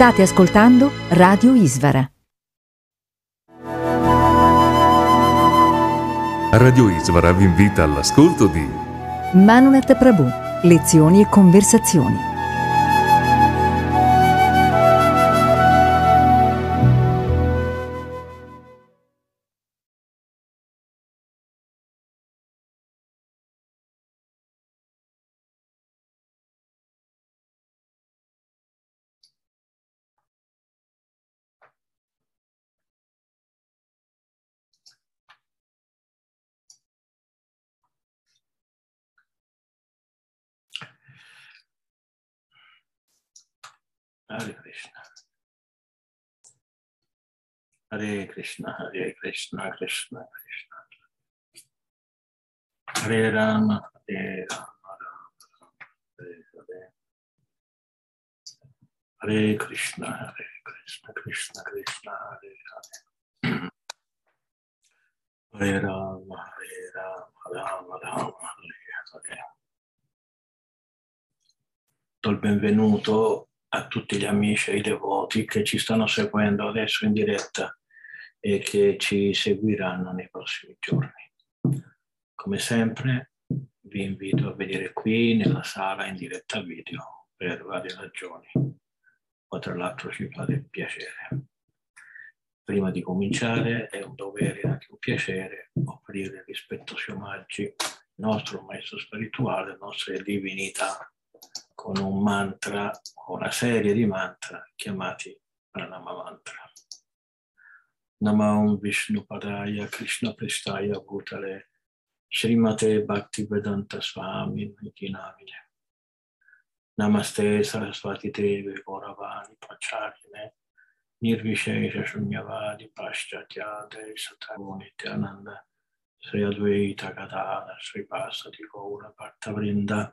State ascoltando Radio Isvara. Radio Isvara vi invita all'ascolto di Manunet Prabhu, lezioni e conversazioni. Hare Krishna. Hare Krishna, Hare Krishna, Krishna Krishna. Hare Rama, Hare Rama, Rama Hare Hare. Hare Krishna, Hare Krishna, Krishna Krishna, Hare Hare. Hare Rama, Hare Rama, Rama Rama, Hare Hare. Do il benvenuto a tutti gli amici e i devoti che ci stanno seguendo adesso in diretta e che ci seguiranno nei prossimi giorni. Come sempre vi invito a vedere qui nella sala in diretta video per varie ragioni, ma tra l'altro ci fate piacere. Prima di cominciare è un dovere e anche un piacere offrire rispettosi omaggi nostro maestro spirituale, alle nostre divinità con un mantra, una serie di mantra chiamati Pranama Mantra. Namam Vishnu Padaya Krishna Prestaya Bhutale Srimate Bhakti Vedanta Swami Namine Namaste Sarasvati Devi Gauravani Pacharine Nirvishesha Shunyavadi Paschatya Satavuni Nityananda Sri Advaita Gadada Sri Pasati Gaura Bhakta Vrinda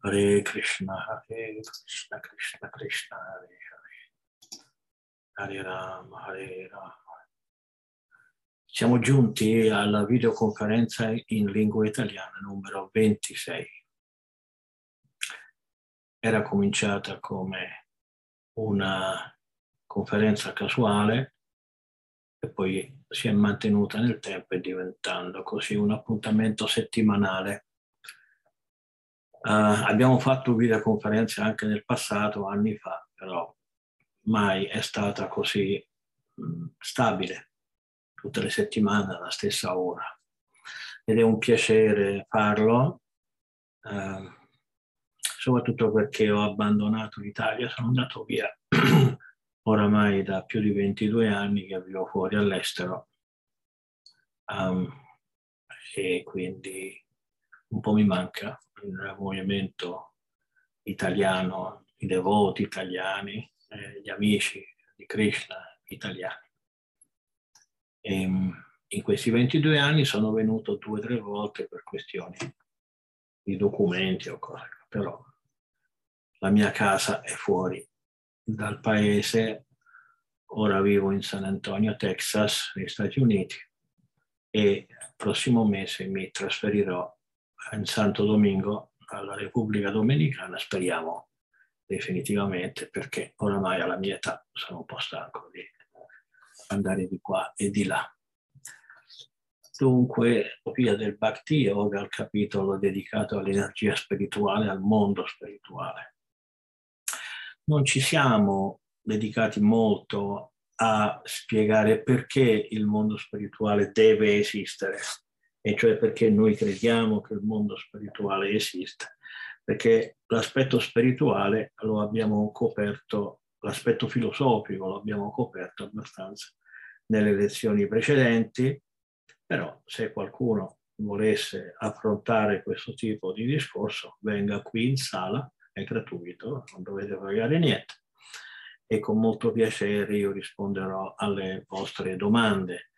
Hare Krishna, Hare Krishna, Krishna Krishna, Hare Hare. Hare Rama, Hare Rama. Siamo giunti alla videoconferenza in lingua italiana numero 26. Era cominciata come una conferenza casuale e poi si è mantenuta nel tempo e diventando così un appuntamento settimanale abbiamo fatto videoconferenze anche nel passato, anni fa, però mai è stata così mh, stabile, tutte le settimane alla stessa ora. Ed è un piacere farlo, uh, soprattutto perché ho abbandonato l'Italia, sono andato via oramai da più di 22 anni che vivo fuori all'estero. Um, e quindi un po' mi manca il movimento italiano, i devoti italiani, eh, gli amici di Krishna italiani. E, ehm, in questi 22 anni sono venuto due o tre volte per questioni di documenti o cose, però la mia casa è fuori dal paese, ora vivo in San Antonio, Texas, negli Stati Uniti e il prossimo mese mi trasferirò in Santo Domingo alla Repubblica Dominicana, speriamo definitivamente, perché oramai alla mia età sono un po' stanco di andare di qua e di là. Dunque, via del Bhakti Yoga, il capitolo dedicato all'energia spirituale, al mondo spirituale. Non ci siamo dedicati molto a spiegare perché il mondo spirituale deve esistere, e cioè perché noi crediamo che il mondo spirituale esista, perché l'aspetto spirituale lo abbiamo coperto, l'aspetto filosofico lo abbiamo coperto abbastanza nelle lezioni precedenti, però se qualcuno volesse affrontare questo tipo di discorso, venga qui in sala è gratuito, non dovete pagare niente. E con molto piacere io risponderò alle vostre domande.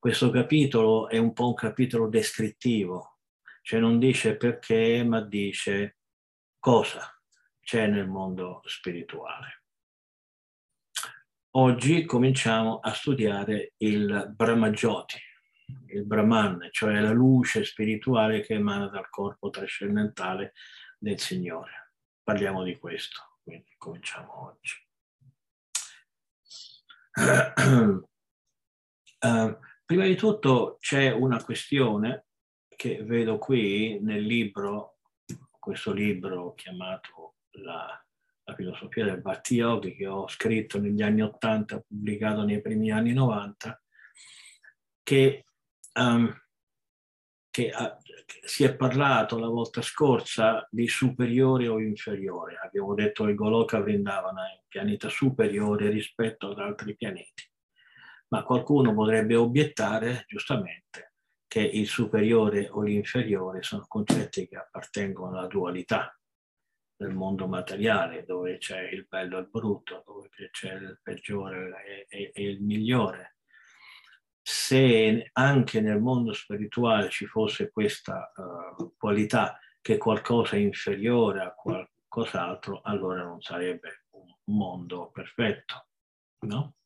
Questo capitolo è un po' un capitolo descrittivo, cioè non dice perché, ma dice cosa c'è nel mondo spirituale. Oggi cominciamo a studiare il Brahmajoti, il Brahman, cioè la luce spirituale che emana dal corpo trascendentale del Signore. Parliamo di questo, quindi cominciamo oggi. Uh, prima di tutto c'è una questione che vedo qui nel libro, questo libro chiamato La, la filosofia del Bhakti Yogi che ho scritto negli anni 80, pubblicato nei primi anni 90, che, um, che uh, si è parlato la volta scorsa di superiore o inferiore. Abbiamo detto che Goloka Vrindavana è un pianeta superiore rispetto ad altri pianeti. Ma qualcuno potrebbe obiettare, giustamente, che il superiore o l'inferiore sono concetti che appartengono alla dualità del mondo materiale, dove c'è il bello e il brutto, dove c'è il peggiore e, il migliore se anche nel mondo spirituale ci fosse questa uh, qualità che qualcosa è inferiore a qualcos'altro, allora non sarebbe un mondo perfetto, no?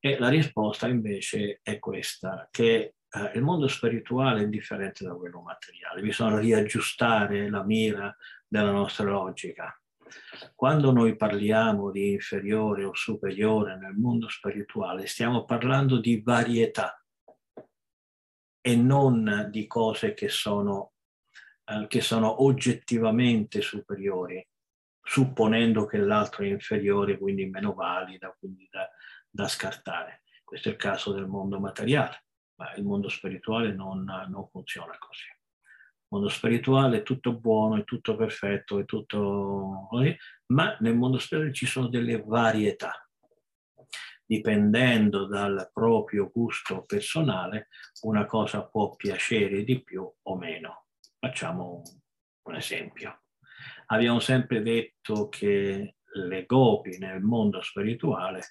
E la risposta invece è questa, che uh, il mondo spirituale è differente da quello materiale, bisogna riaggiustare la mira della nostra logica. Quando noi parliamo di inferiore o superiore nel mondo spirituale, stiamo parlando di varietà e non di cose che sono, eh, che sono oggettivamente superiori, supponendo che l'altro è inferiore, quindi meno valida, quindi da, da scartare. Questo è il caso del mondo materiale, ma il mondo spirituale non, non funziona così mondo spirituale è tutto buono, è tutto perfetto, è tutto così, ma nel mondo spirituale ci sono delle varietà. Dipendendo dal proprio gusto personale, una cosa può piacere di più o meno. Facciamo un esempio. Abbiamo sempre detto che le gopi nel mondo spirituale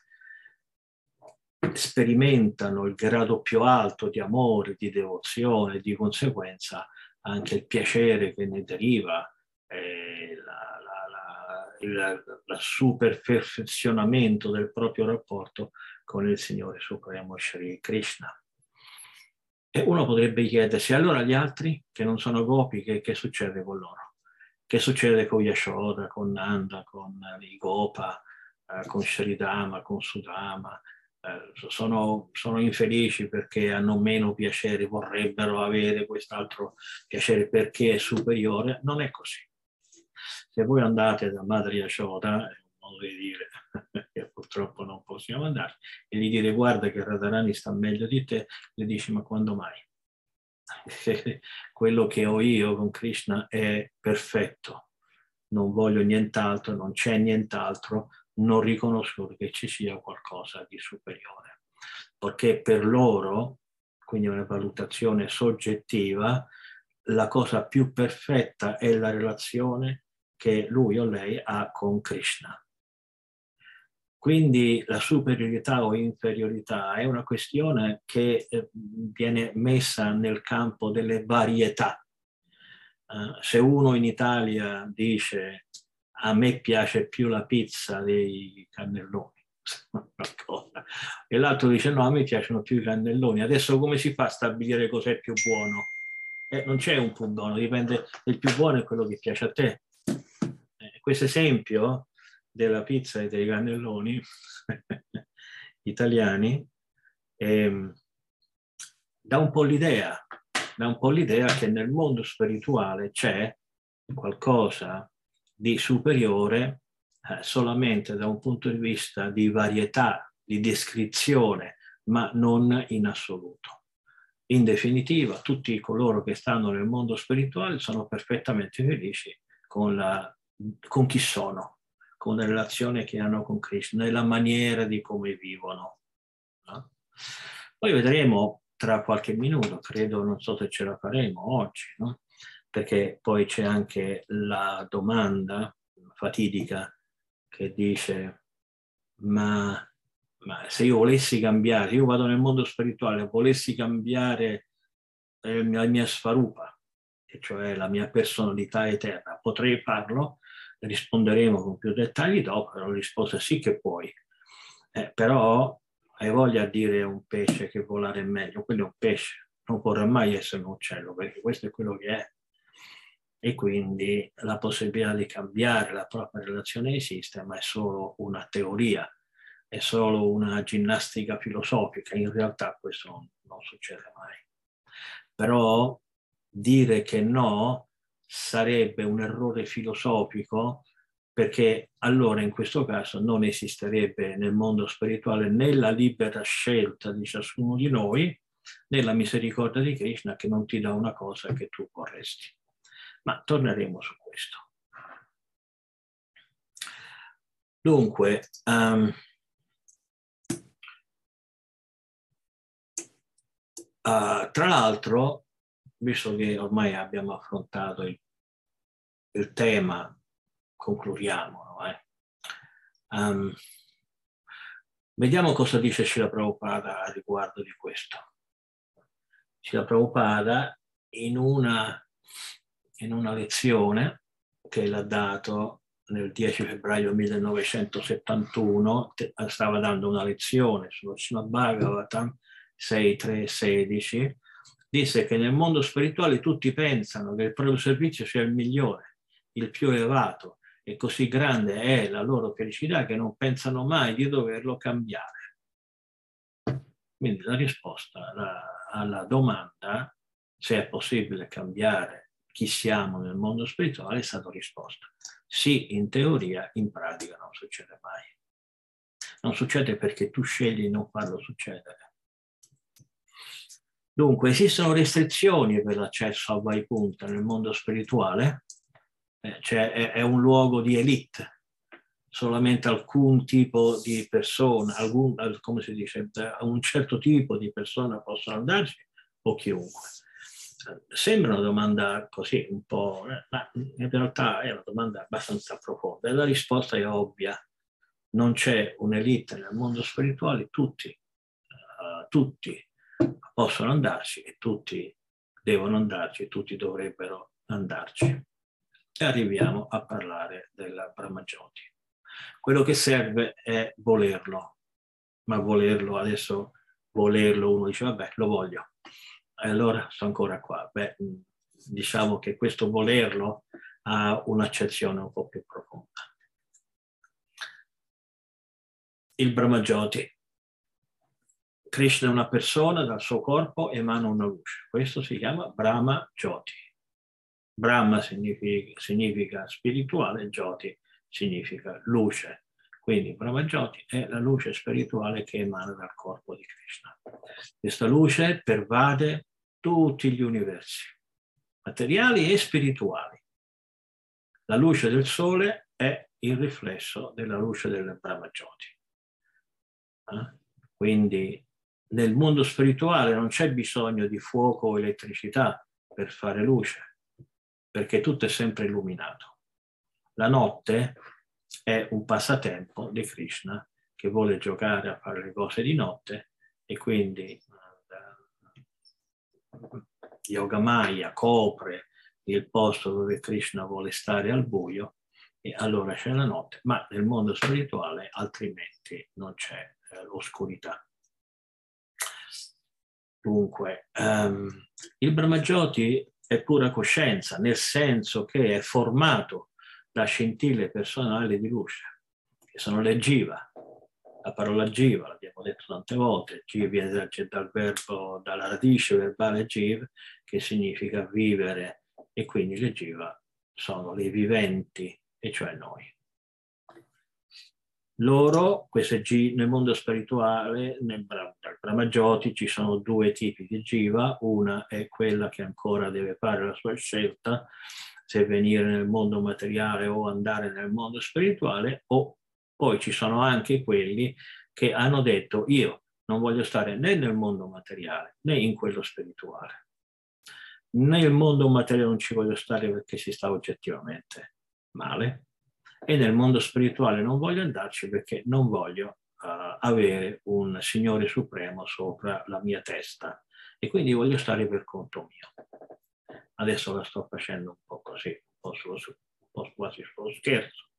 sperimentano il grado più alto di amore, di devozione, di conseguenza anche il piacere che ne deriva, eh, il super perfezionamento del proprio rapporto con il Signore Supremo Shri Krishna. E uno potrebbe chiedersi, allora gli altri che non sono gopi, che, che succede con loro? Che succede con Yashoda, con Nanda, con i Gopa, eh, con Sridama, con Sudama, sono, sono, infelici perché hanno meno piacere, vorrebbero avere quest'altro piacere perché è superiore, non è così. Se voi andate da Madre Yashoda, è un modo di dire che purtroppo non possiamo andare, e gli dire guarda che Radharani sta meglio di te, le dici ma quando mai? Quello che ho io con Krishna è perfetto, non voglio nient'altro, non c'è nient'altro, non riconoscono che ci sia qualcosa di superiore, perché per loro, quindi una valutazione soggettiva, la cosa più perfetta è la relazione che lui o lei ha con Krishna. Quindi la superiorità o inferiorità è una questione che eh, viene messa nel campo delle varietà. Uh, se uno in Italia dice a me piace più la pizza dei cannelloni. e l'altro dice no, a me piacciono più i cannelloni. Adesso come si fa a stabilire cos'è più buono? Eh, non c'è un buono, dipende del più buono è quello che piace a te. Eh, questo esempio della pizza e dei cannelloni italiani eh, dà un po' l'idea, dà un po' l'idea che nel mondo spirituale c'è qualcosa di superiore eh, solamente da un punto di vista di varietà, di descrizione, ma non in assoluto. In definitiva, tutti coloro che stanno nel mondo spirituale sono perfettamente felici con, la, con chi sono, con la relazione che hanno con Cristo, nella maniera di come vivono. No? Poi vedremo tra qualche minuto, credo, non so se ce la faremo oggi, no? Perché poi c'è anche la domanda fatidica che dice ma, ma se io volessi cambiare, io vado nel mondo spirituale, volessi cambiare eh, la mia sfarupa, e cioè la mia personalità eterna, potrei farlo? Risponderemo con più dettagli dopo, la risposta sì che puoi. Eh, però hai voglia di dire un pesce che volare è meglio, quello è un pesce, non vorrà mai essere un uccello, perché questo è quello che è. E quindi la possibilità di cambiare la propria relazione esiste, ma è solo una teoria, è solo una ginnastica filosofica. In realtà questo non, non succede mai. Però dire che no sarebbe un errore filosofico perché allora in questo caso non esisterebbe nel mondo spirituale né la libera scelta di ciascuno di noi né la misericordia di Krishna che non ti dà una cosa che tu vorresti. Ma torneremo su questo. Dunque, um, uh, tra l'altro, visto che ormai abbiamo affrontato il, il tema concludiamo. Eh. Um, vediamo cosa dice Srila Prabhupada a riguardo di questo. Srila Prabhupada in una, in una lezione che l'ha dato nel 10 febbraio 1971, stava dando una lezione sullo Srimad Bhagavatam 6.3.16, disse che nel mondo spirituale tutti pensano che il proprio servizio sia il migliore, il più elevato, e così grande è la loro felicità che non pensano mai di doverlo cambiare. Quindi la risposta alla, alla domanda se è possibile cambiare chi siamo nel mondo spirituale è stata risposta. Sì, in teoria, in pratica non succede mai. Non succede perché tu scegli di non farlo succedere. Dunque, esistono restrizioni per l'accesso a Vaipunta nel mondo spirituale, eh, cioè è, è, un luogo di elite, solamente alcun tipo di persona, alcun, come si dice, un certo tipo di persona possono andarci o chiunque. Sembra una domanda così un po', eh, ma in realtà è una domanda abbastanza profonda e la risposta è ovvia. Non c'è un'elite nel mondo spirituale, tutti, uh, tutti possono andarci e tutti devono andarci, tutti dovrebbero andarci e arriviamo a parlare della Brahmajoti. Quello che serve è volerlo, ma volerlo adesso, volerlo, uno dice vabbè lo voglio, allora sto ancora qua. Beh, diciamo che questo volerlo ha un'accezione un po' più profonda. Il Brahmajoti. Krishna è una persona, dal suo corpo emana una luce. Questo si chiama Brahma Jyoti. Brahma significa, significa spirituale, Jyoti significa luce. Quindi Brahma Jyoti è la luce spirituale che emana dal corpo di Krishna. Questa luce pervade tutti gli universi, materiali e spirituali. La luce del sole è il riflesso della luce del Brahma Jyoti. Eh? Quindi nel mondo spirituale non c'è bisogno di fuoco o elettricità per fare luce perché tutto è sempre illuminato. La notte è un passatempo di Krishna che vuole giocare a fare le cose di notte e quindi uh, Yoga Maya copre il posto dove Krishna vuole stare al buio e allora c'è la notte, ma nel mondo spirituale altrimenti non c'è eh, l'oscurità. Dunque, um, il Brahmajoti è pura coscienza, nel senso che è formato da scintille personali di luce, che sono le jiva. La parola jiva, l'abbiamo detto tante volte, jiva viene dal verbo, dalla radice verbale jiv, che significa vivere, e quindi le jiva sono le viventi, e cioè noi. Loro, queste G, nel mondo spirituale, nel Brahma Jyoti ci sono due tipi di Jiva, una è quella che ancora deve fare la sua scelta, se venire nel mondo materiale o andare nel mondo spirituale, o poi ci sono anche quelli che hanno detto io non voglio stare né nel mondo materiale né in quello spirituale. Nel mondo materiale non ci voglio stare perché si sta oggettivamente male, e nel mondo spirituale non voglio andarci perché non voglio uh, avere un Signore Supremo sopra la mia testa e quindi voglio stare per conto mio. Adesso la sto facendo un po' così, un po', sullo, un po quasi sullo scherzo,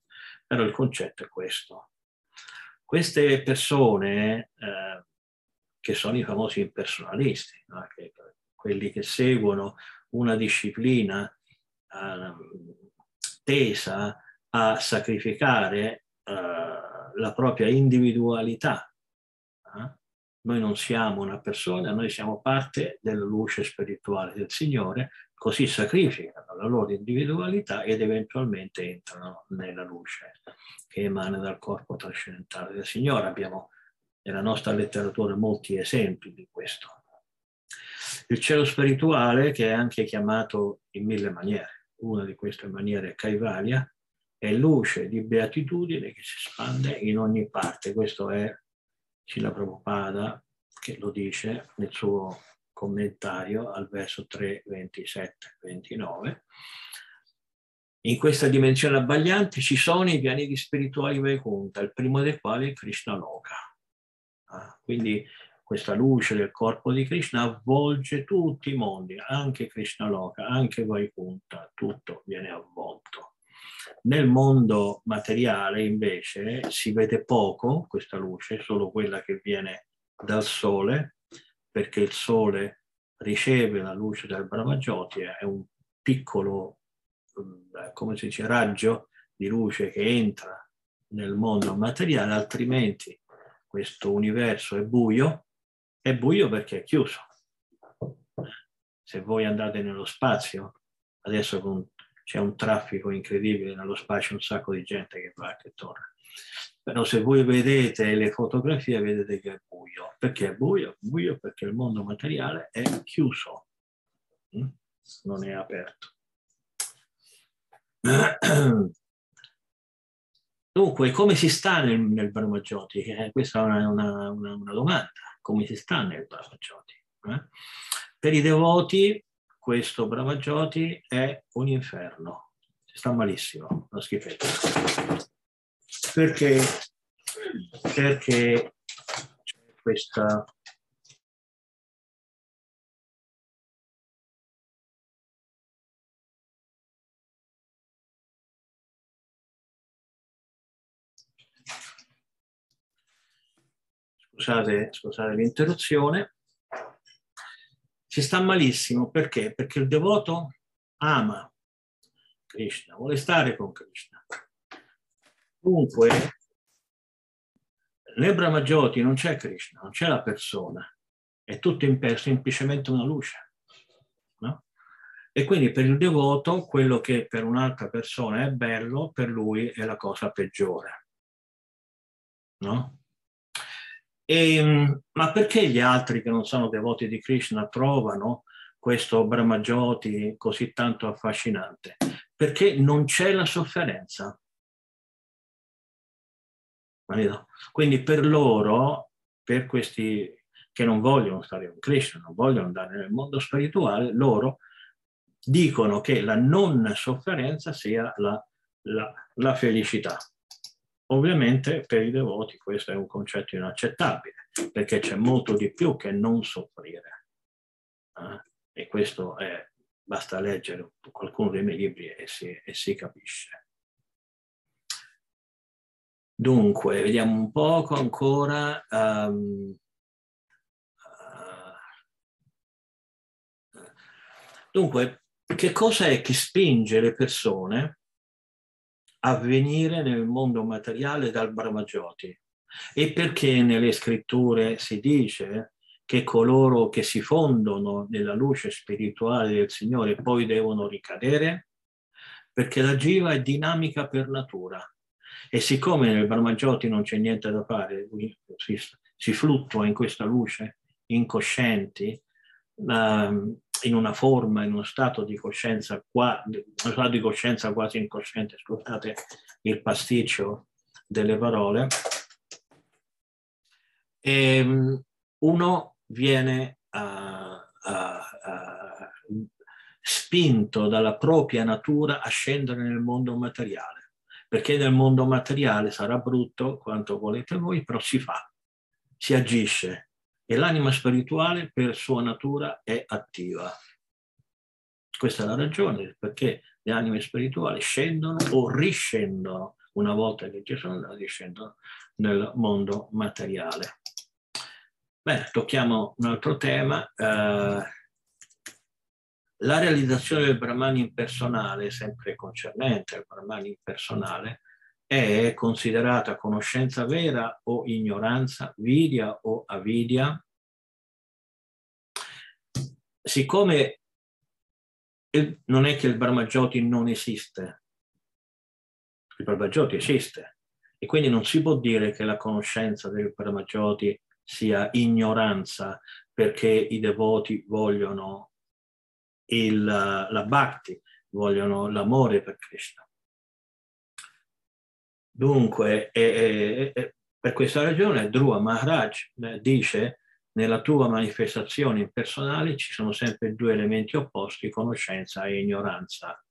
però il concetto è questo. Queste persone eh, che sono i famosi impersonalisti, no? che, quelli che seguono una disciplina eh, tesa a sacrificare eh, la propria individualità. Eh? Noi non siamo una persona, noi siamo parte della luce spirituale del Signore, così sacrificano la loro individualità ed eventualmente entrano nella luce che emana dal corpo trascendentale del Signore. Abbiamo nella nostra letteratura molti esempi di questo. Il cielo spirituale, che è anche chiamato in mille maniere, una di queste maniere è Kaivalya, è luce di beatitudine che si spande in ogni parte. Questo è Cila Prabhupada che lo dice nel suo commentario al verso 3, 27, 29. In questa dimensione abbagliante ci sono i pianeti spirituali Vaikunta, il primo dei quali è Krishna Loka. Ah, quindi questa luce del corpo di Krishna avvolge tutti i mondi, anche Krishna Loka, anche Vaikunta, tutto viene avvolto. Nel mondo materiale invece si vede poco questa luce, solo quella che viene dal sole, perché il sole riceve la luce del Brahmajoti, è un piccolo, eh, come si dice, raggio di luce che entra nel mondo materiale, altrimenti questo universo è buio, è buio perché è chiuso. Se voi andate nello spazio, adesso con c'è un traffico incredibile nello spazio, un sacco di gente che va e che torna. Però se voi vedete le fotografie vedete che è buio. Perché è buio? Buio perché il mondo materiale è chiuso, mm? non è aperto. Dunque, come si sta nel, nel Brahmajoti? Eh, questa è una, una, una, una, domanda. Come si sta nel Brahmajoti? Eh? Per i devoti questo Brahmajoti è un inferno, si sta malissimo, una schifezza. Perché, perché questa Scusate, scusate l'interruzione si sta malissimo perché? Perché il devoto ama Krishna, vuole stare con Krishna. Dunque, nel Brahmajoti non c'è Krishna, non c'è la persona, è tutto semplicemente una luce. No? E quindi per il devoto quello che per un'altra persona è bello, per lui è la cosa peggiore. No? E, ma perché gli altri che non sono devoti di Krishna trovano questo Brahmajoti così tanto affascinante? Perché non c'è la sofferenza. Quindi per loro, per questi che non vogliono stare con Krishna, non vogliono andare nel mondo spirituale, loro dicono che la non sofferenza sia la, la, la felicità. Ovviamente per i devoti questo è un concetto inaccettabile, perché c'è molto di più che non soffrire. Eh? E questo è, basta leggere qualcuno dei miei libri e si, e si capisce. Dunque, vediamo un poco ancora. Um, dunque, che cosa è che spinge le persone avvenire nel mondo materiale dal Brahmajoti. E perché nelle scritture si dice che coloro che si fondono nella luce spirituale del Signore poi devono ricadere? Perché la jiva è dinamica per natura. E siccome nel Brahmajoti non c'è niente da fare, si, si fluttua in questa luce incoscienti, um, in una forma, in uno stato di coscienza, qua, stato di coscienza quasi incosciente, scusate il pasticcio delle parole, e ehm, uno viene uh, uh, uh, spinto dalla propria natura a scendere nel mondo materiale, perché nel mondo materiale sarà brutto quanto volete voi, però si fa, si agisce e l'anima spirituale per sua natura è attiva. Questa è la ragione perché le anime spirituali scendono o riscendono una volta che ci sono andati, scendono nel mondo materiale. Bene, tocchiamo un altro tema. Eh, la realizzazione del Brahman impersonale, sempre concernente al Brahman impersonale, è considerata conoscenza vera o ignoranza, vidia o avidia? Siccome non è che il Brahmajoti non esiste, il Brahmajoti esiste e quindi non si può dire che la conoscenza del Brahmajoti sia ignoranza perché i devoti vogliono il, la bhakti, vogliono l'amore per Krishna. Dunque, eh, eh, per questa ragione Dhruva Maharaj eh, dice nella tua manifestazione impersonale ci sono sempre due elementi opposti, conoscenza e ignoranza.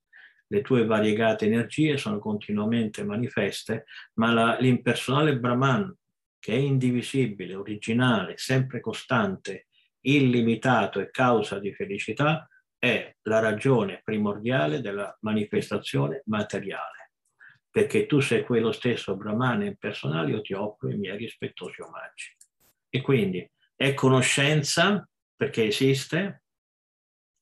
Le tue variegate energie sono continuamente manifeste, ma la, l'impersonale Brahman, che è indivisibile, originale, sempre costante, illimitato e causa di felicità, è la ragione primordiale della manifestazione materiale. Perché tu sei quello stesso Brahmana impersonale, io ti offro i miei rispettosi omaggi. E quindi è conoscenza perché esiste,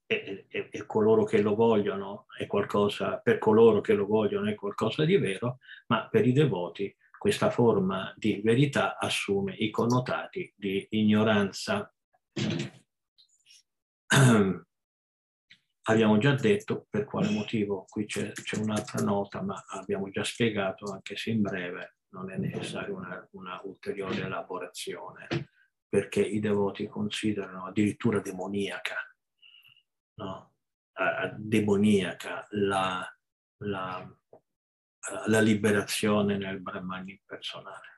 e, e, e, coloro che lo vogliono è qualcosa, per coloro che lo vogliono è qualcosa di vero, ma per i devoti questa forma di verità assume i connotati di ignoranza. abbiamo già detto per quale motivo, qui c'è, un'altra nota, ma abbiamo già spiegato, anche se in breve non è necessaria una, una, ulteriore elaborazione, perché i devoti considerano addirittura demoniaca, no? demoniaca la, la, la liberazione nel Brahman impersonale.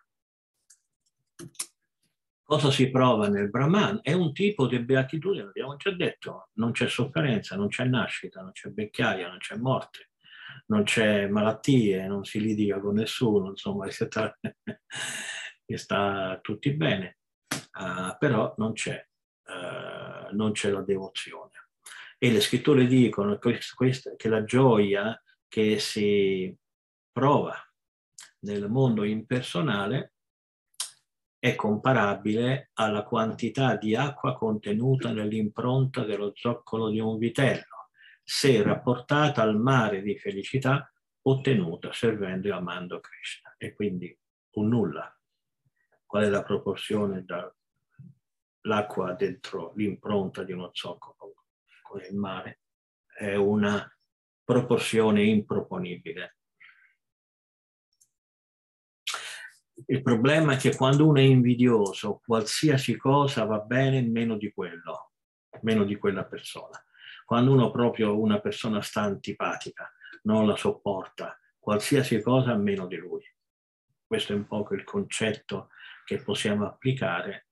Cosa si prova nel Brahman? È un tipo di beatitudine, abbiamo già detto, non c'è sofferenza, non c'è nascita, non c'è vecchiaia, non c'è morte, non c'è malattie, non si litiga con nessuno, insomma, sta, sta tutti bene, uh, però non c'è, uh, non c'è la devozione. E le scritture dicono che la gioia che si prova nel mondo impersonale è comparabile alla quantità di acqua contenuta nell'impronta dello zoccolo di un vitello, se rapportata al mare di felicità ottenuta servendo e amando Krishna. E quindi un nulla. Qual è la proporzione dall'acqua dentro l'impronta di uno zoccolo con il mare? È una proporzione improponibile. Il problema è che quando uno è invidioso, qualsiasi cosa va bene meno di quello, meno di quella persona. Quando uno proprio una persona sta antipatica, non la sopporta, qualsiasi cosa meno di lui. Questo è un po' il concetto che possiamo applicare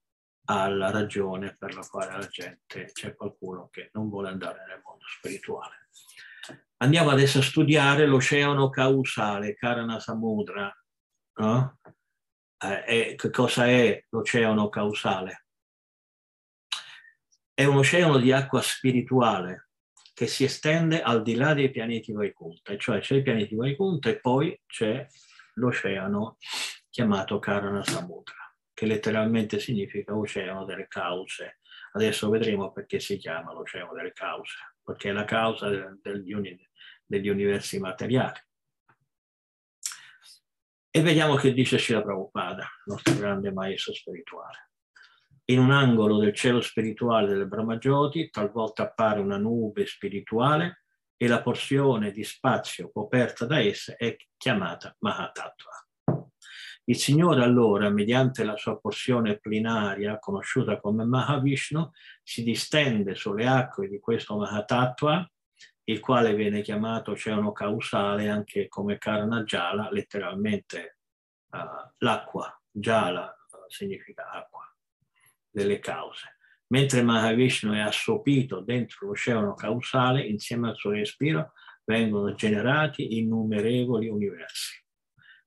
alla ragione per la quale la gente c'è qualcuno che non vuole andare nel mondo spirituale. Andiamo adesso a studiare l'oceano causale, Karana Samudra. No? Eh, che cosa è l'oceano causale? È un oceano di acqua spirituale che si estende al di là dei pianeti Vaikunta, cioè c'è i pianeti Vaikunta e poi c'è l'oceano chiamato Karana Samudra, che letteralmente significa oceano delle cause. Adesso vedremo perché si chiama l'oceano delle cause, perché è la causa del, del, degli universi materiali. E vediamo che dice Srila Prabhupada, nostro grande maestro spirituale. In un angolo del cielo spirituale del Brahmajoti talvolta appare una nube spirituale e la porzione di spazio coperta da essa è chiamata Mahatattva. Il Signore allora, mediante la sua porzione plinaria, conosciuta come Mahavishnu, si distende sulle acque di questo Mahatattva il quale viene chiamato oceano causale anche come Karna Jala, letteralmente uh, l'acqua, Jala uh, significa acqua, delle cause. Mentre Mahavishnu è assopito dentro l'oceano causale, insieme al suo respiro vengono generati innumerevoli universi.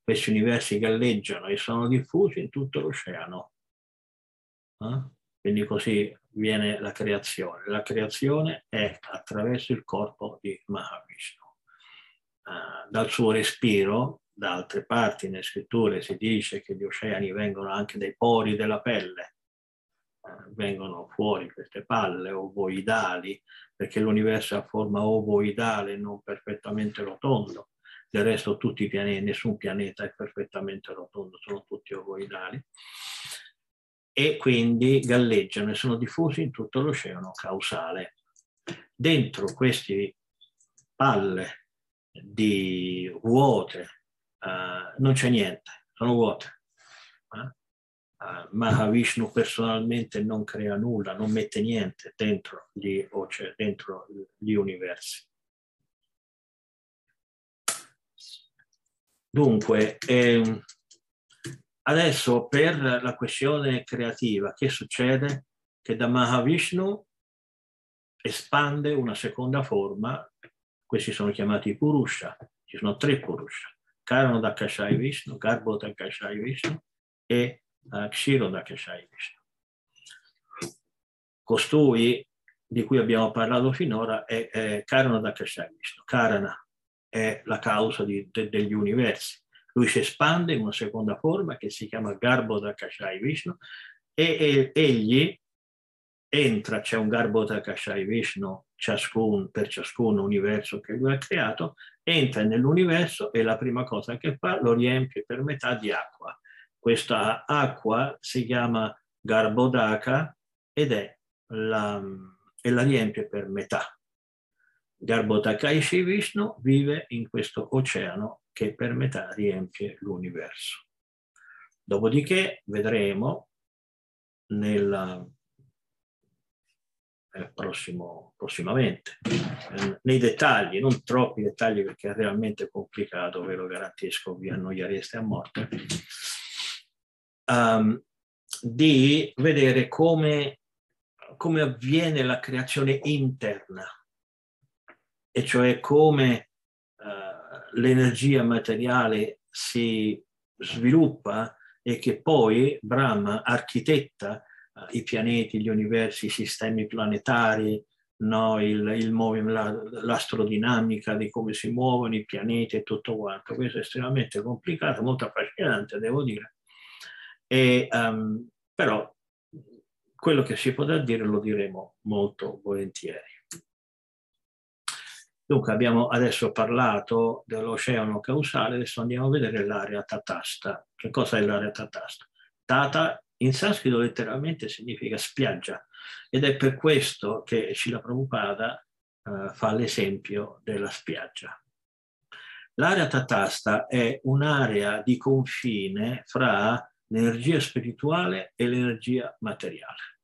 questi universi galleggiano e sono diffusi in tutto l'oceano. Eh? Quindi così viene la creazione. La creazione è attraverso il corpo di Mahavishnu. Uh, dal suo respiro, da altre parti nelle scritture si dice che gli oceani vengono anche dai pori della pelle, uh, vengono fuori queste palle ovoidali, perché l'universo ha forma ovoidale, non perfettamente rotondo. Del resto tutti i pianeti, nessun pianeta è perfettamente rotondo, sono tutti ovoidali e quindi galleggiano e sono diffusi in tutto l'oceano causale. Dentro queste palle di vuote uh, non c'è niente, sono vuote. Uh, uh, Mahavishnu personalmente non crea nulla, non mette niente dentro gli, dentro gli universi. Dunque, ehm, Adesso per la questione creativa, che succede? Che da Mahavishnu espande una seconda forma, questi sono chiamati Purusha, ci sono tre Purusha, Karano Dakashai Vishnu, Garbo Dakashai Vishnu e uh, Kshiro Dakashai Vishnu. Costui di cui abbiamo parlato finora è, è Karana Dakashai Vishnu. Karana è la causa di, de, degli universi lui si espande in una seconda forma che si chiama Garbo Dakashai Vishnu e, e egli entra, c'è un Garbo Dakashai Vishnu ciascun, per ciascun universo che lui ha creato, entra nell'universo e la prima cosa che fa lo riempie per metà di acqua. Questa acqua si chiama Garbodaka ed è la, e la riempie per metà. Garbodakaishi Vishnu vive in questo oceano che per metà riempie l'universo. Dopodiché vedremo nel eh, prossimo, prossimamente, eh, nei dettagli, non troppi dettagli perché è realmente complicato, ve lo garantisco, vi annoiereste a morte, um, di vedere come, come avviene la creazione interna, e cioè come l'energia materiale si sviluppa e che poi Brahma architetta uh, i pianeti, gli universi, i sistemi planetari, no? il, il la, l'astrodinamica di come si muovono i pianeti e tutto quanto. Questo è estremamente complicato, molto affascinante, devo dire. E, um, però quello che si potrà dire lo diremo molto volentieri. Dunque abbiamo adesso parlato dell'oceano causale, adesso andiamo a vedere l'area tatasta. Che cosa è l'area tatasta? Tata in sanscrito letteralmente significa spiaggia ed è per questo che Srila Prabhupada eh, fa l'esempio della spiaggia. L'area tatasta è un'area di confine fra l'energia spirituale e l'energia materiale.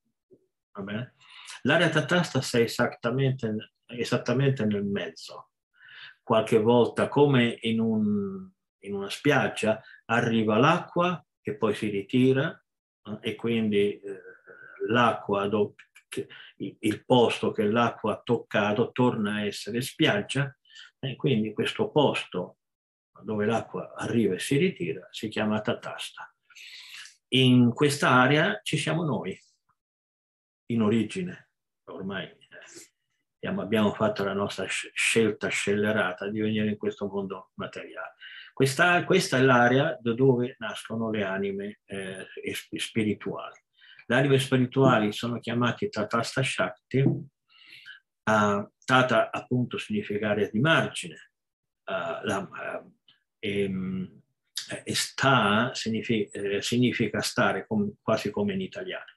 L'area tatasta sta esattamente esattamente nel mezzo. Qualche volta, come in, un, in una spiaggia, arriva l'acqua e poi si ritira eh, e quindi eh, l'acqua, il posto che l'acqua ha toccato torna a essere spiaggia e quindi questo posto dove l'acqua arriva e si ritira si chiama Tatasta. In quest'area ci siamo noi, in origine, ormai abbiamo fatto la nostra scelta scellerata di venire in questo mondo materiale. Questa, questa è l'area da dove nascono le anime eh, spirituali. Le anime spirituali sono chiamate Tatasta Shakti, uh, Tata appunto significa area di margine, uh, la, uh, e, e, sta significa, eh, significa stare com, quasi come in italiano,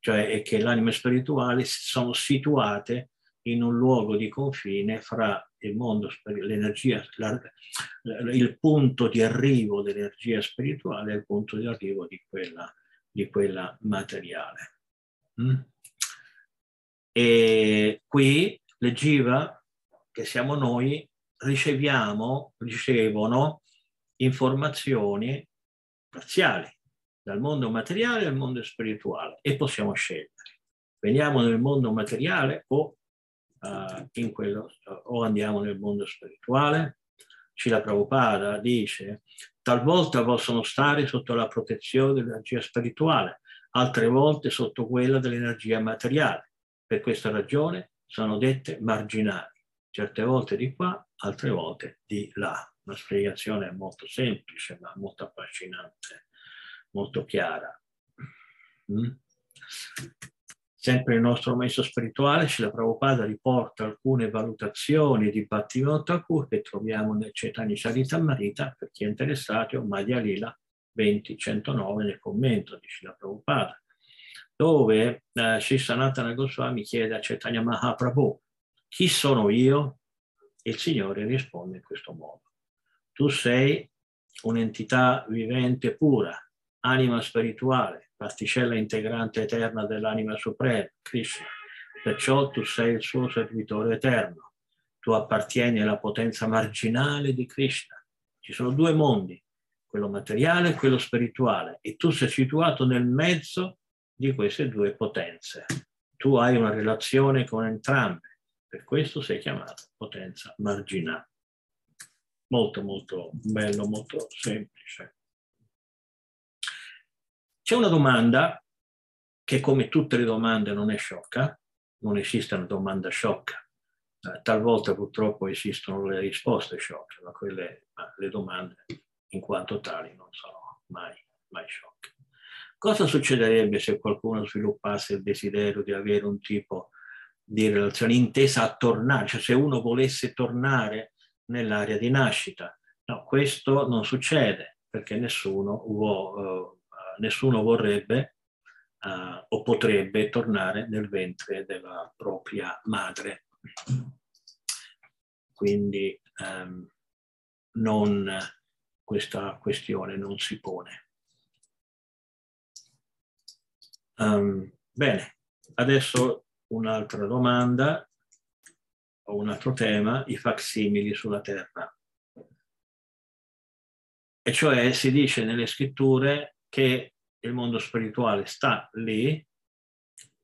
cioè che le anime spirituali sono situate in un luogo di confine fra il mondo, l'energia, il punto di arrivo dell'energia spirituale e il punto di arrivo di quella, di quella materiale. Mm? E qui leggiva che siamo noi, riceviamo, ricevono informazioni parziali dal mondo materiale al mondo spirituale e possiamo scegliere. Veniamo nel mondo materiale o uh, quello, o andiamo nel mondo spirituale. Cila Prabhupada dice talvolta possono stare sotto la protezione dell'energia spirituale, altre volte sotto quella dell'energia materiale. Per questa ragione sono dette marginali, certe volte di qua, altre volte di là. Una spiegazione molto semplice ma molto affascinante, molto chiara. Mm? Sempre nel nostro messo spirituale, Srila Prabhupada riporta alcune valutazioni di Bhaktivinoda Thakur che troviamo nel Chaitanya Charitamrita, per chi è interessato, Madhya Lila 20.109 nel commento di Srila Prabhupada, dove eh, Sri Sanatana Goswami chiede a Chaitanya Mahaprabhu, chi sono io? E il Signore risponde in questo modo. Tu sei un'entità vivente pura, anima spirituale, particella integrante eterna dell'anima suprema, Krishna. Perciò tu sei il suo servitore eterno. Tu appartieni alla potenza marginale di Krishna. Ci sono due mondi, quello materiale e quello spirituale, e tu sei situato nel mezzo di queste due potenze. Tu hai una relazione con entrambe, per questo sei chiamato potenza marginale. Molto, molto bello, molto semplice. C'è una domanda che come tutte le domande non è sciocca, non esiste una domanda sciocca. Eh, talvolta purtroppo esistono le risposte sciocche, ma quelle, ma le domande in quanto tali non sono mai, mai sciocche. Cosa succederebbe se qualcuno sviluppasse il desiderio di avere un tipo di relazione intesa a tornare, cioè se uno volesse tornare nell'area di nascita? No, questo non succede perché nessuno vuole, nessuno vorrebbe uh, o potrebbe tornare nel ventre della propria madre. Quindi um, non, questa questione non si pone. Um, bene, adesso un'altra domanda o un altro tema, i facsimili sulla Terra. E cioè si dice nelle scritture che il mondo spirituale sta lì,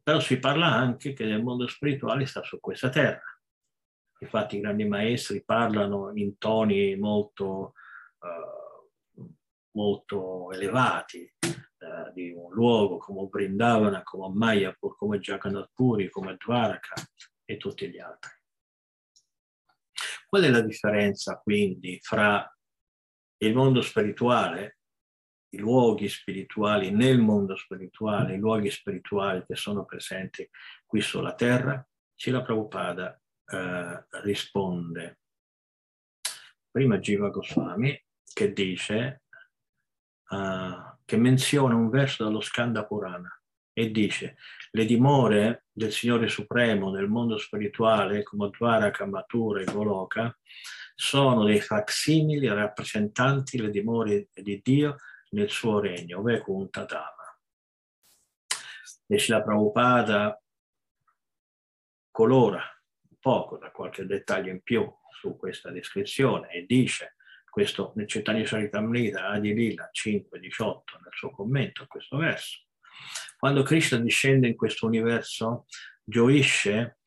però si parla anche che il mondo spirituale sta su questa terra. Infatti i grandi maestri parlano in toni molto, uh, molto elevati uh, di un luogo come Brindavana, come Mayapur, come Jagannath Puri, come Dvaraka e tutti gli altri. Qual è la differenza quindi fra il mondo spirituale i luoghi spirituali nel mondo spirituale, i luoghi spirituali che sono presenti qui sulla terra, Sila Prabhupada eh, risponde. Prima Jiva Goswami che dice, uh, che menziona un verso dallo Skanda Purana e dice le dimore del Signore Supremo nel mondo spirituale come Dvaraka, Mathura e Goloka sono dei facsimili rappresentanti le dimore di Dio nel suo regno, Vaikuntha Dhama. E Srila Prabhupada colora un poco, da qualche dettaglio in più su questa descrizione e dice questo nel Chaitanya Charitamrita Adilila 5.18 nel suo commento a questo verso. Quando Krishna discende in questo universo, gioisce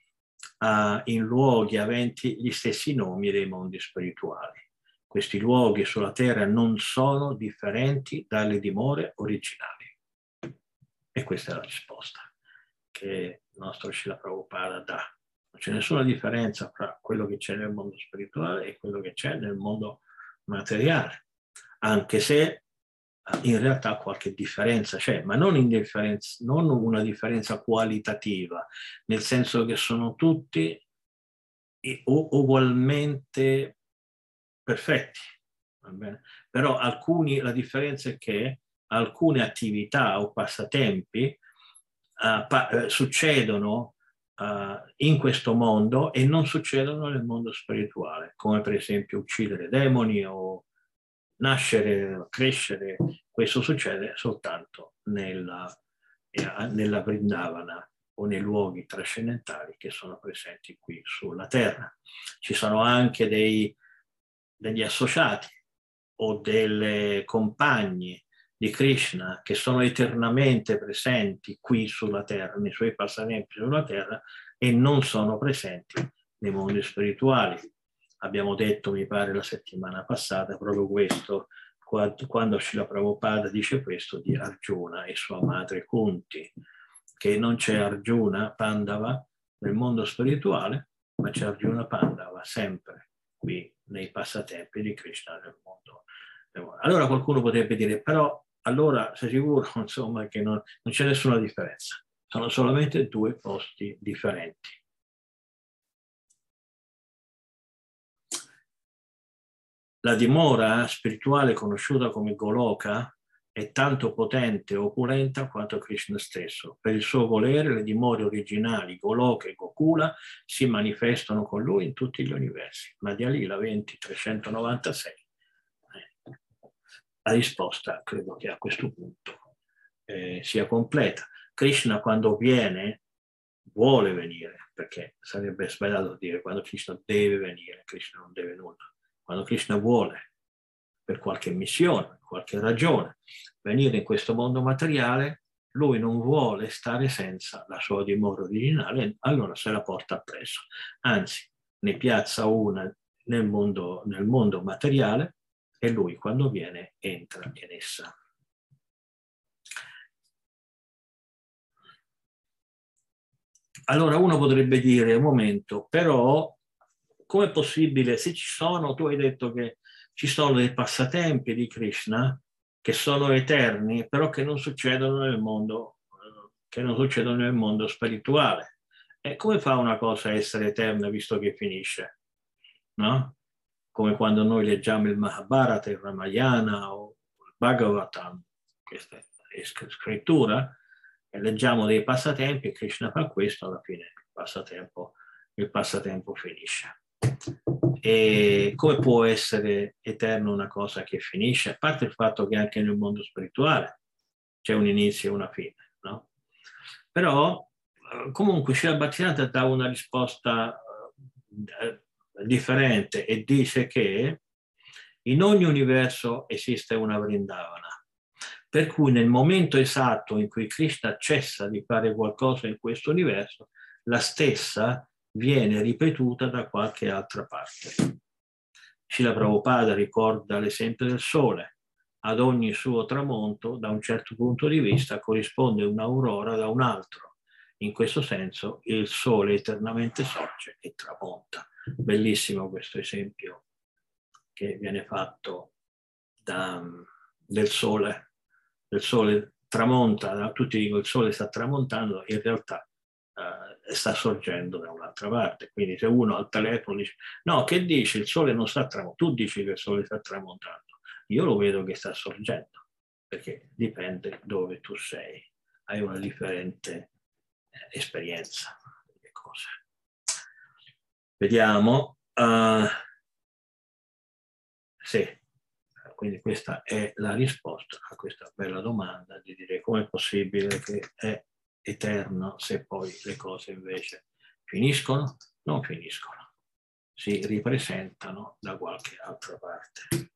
uh, in luoghi aventi gli stessi nomi dei mondi spirituali. Questi luoghi sulla terra non sono differenti dalle dimore originali. E questa è la risposta che il nostro Shila Prabhupada dà. Non c'è nessuna differenza tra quello che c'è nel mondo spirituale e quello che c'è nel mondo materiale, anche se eh, in realtà qualche differenza c'è, ma non, non una differenza qualitativa, nel senso che sono tutti ugualmente perfetti, però alcuni, la differenza è che alcune attività o passatempi uh, pa- uh, succedono uh, in questo mondo e non succedono nel mondo spirituale, come per esempio uccidere demoni o nascere, crescere, questo succede soltanto nella, eh, nella Vrindavana o nei luoghi trascendentali che sono presenti qui sulla terra. Ci sono anche dei degli associati o delle compagne di Krishna che sono eternamente presenti qui sulla terra, nei suoi passatempi sulla terra e non sono presenti nei mondi spirituali. Abbiamo detto, mi pare, la settimana passata proprio questo quando Srila Prabhupada dice questo di Arjuna e sua madre Kunti, che non c'è Arjuna Pandava nel mondo spirituale, ma c'è Arjuna Pandava sempre qui nei passatempi di Krishna nel mondo. Allora qualcuno potrebbe dire, però allora sei sicuro insomma, che non, non c'è nessuna differenza, sono solamente due posti differenti. La dimora spirituale conosciuta come Goloka è tanto potente e opulenta quanto Krishna stesso. Per il suo volere le dimore originali Goloka e Gokula si manifestano con lui in tutti gli universi. Madhya Lila 20, 396. La risposta credo che a questo punto eh, sia completa. Krishna quando viene vuole venire, perché sarebbe sbagliato dire quando Krishna deve venire, Krishna non deve nulla quando Krishna vuole, per qualche missione, qualche ragione, venire in questo mondo materiale, lui non vuole stare senza la sua dimora originale, allora se la porta appresso. Anzi, ne piazza una nel mondo, nel mondo materiale e lui quando viene entra in essa. Allora uno potrebbe dire, un momento, però com'è possibile, se ci sono, tu hai detto che ci sono dei passatempi di Krishna che sono eterni, però che non succedono nel mondo, che non succedono nel mondo spirituale. E come fa una cosa a essere eterna visto che finisce? No? Come quando noi leggiamo il Mahabharata, il Ramayana o il Bhagavatam, questa è scrittura, e leggiamo dei passatempi, Krishna fa questo, alla fine il passatempo, il passatempo finisce. E come può essere eterno una cosa che finisce? A parte il fatto che anche nel mondo spirituale c'è un inizio e una fine, no? Però eh, comunque Shila Bhattinata dà una risposta eh, differente e dice che in ogni universo esiste una Vrindavana. Per cui nel momento esatto in cui Krishna cessa di fare qualcosa in questo universo, la stessa viene ripetuta da qualche altra parte. Scila Prabhupada ricorda l'esempio del sole. Ad ogni suo tramonto, da un certo punto di vista, corrisponde un'aurora da un altro. In questo senso il sole eternamente sorge e tramonta. Bellissimo questo esempio che viene fatto da, del sole. Il sole tramonta, tutti dicono il sole sta tramontando, in realtà eh, sta sorgendo da un'altra parte. Quindi se uno al telefono dice no, che dici? Il sole non sta tramontando, tu dici che il sole sta tramontando, io lo vedo che sta sorgendo, perché dipende dove tu sei, hai una differente eh, esperienza delle cose. Vediamo. Uh, sì, quindi questa è la risposta a questa bella domanda di dire come è possibile che è eterno se poi le cose invece finiscono? Non finiscono, si ripresentano da qualche altra parte.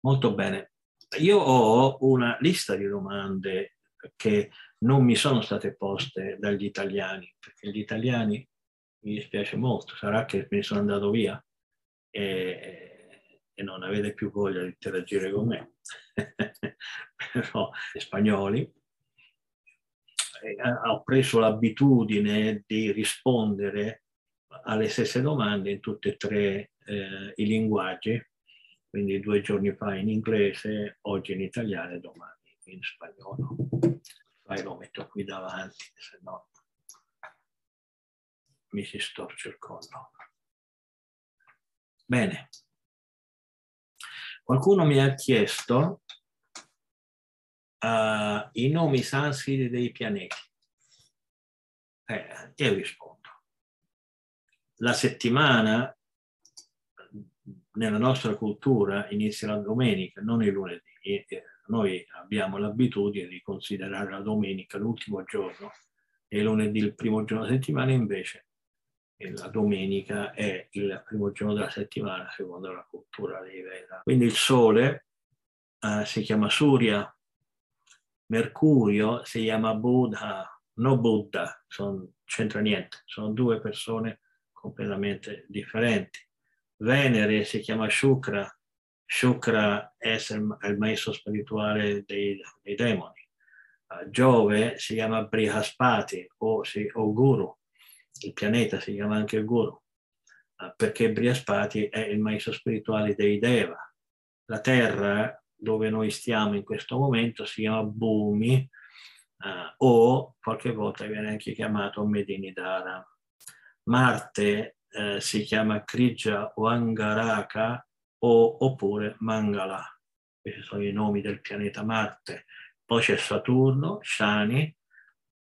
Molto bene. Io ho una lista di domande che non mi sono state poste dagli italiani, perché gli italiani mi dispiace molto, sarà che ne sono andato via e, e non avete più voglia di interagire con me. Però spagnoli, eh, ho preso l'abitudine di rispondere alle stesse domande in tutti e tre eh, i linguaggi, quindi due giorni fa in inglese, oggi in italiano e domani in spagnolo. Poi lo metto qui davanti, se no mi si storce il collo. Bene. Qualcuno mi ha chiesto uh, i nomi sanscriti dei pianeti. Eh, io rispondo. La settimana nella nostra cultura inizia la domenica, non il lunedì. Noi abbiamo l'abitudine di considerare la domenica l'ultimo giorno e lunedì il primo giorno della settimana, invece la domenica è il primo giorno della settimana secondo la cultura dei Veda. Quindi il sole uh, si chiama Surya, Mercurio si chiama Buddha, no Buddha, non c'entra niente, sono due persone completamente differenti. Venere si chiama Shukra, Shukra è il maestro spirituale dei, dei demoni. Uh, Giove si chiama Brihaspati o, o, Guru, il pianeta si chiama anche Guru, uh, perché Brihaspati è il maestro spirituale dei Deva. La Terra, dove noi stiamo in questo momento, si chiama Bhumi uh, o qualche volta viene anche chiamato Medinidara. Marte eh, si chiama Krija Wangaraka o, oppure Mangala. Questi sono i nomi del pianeta Marte. Poi c'è Saturno, Shani,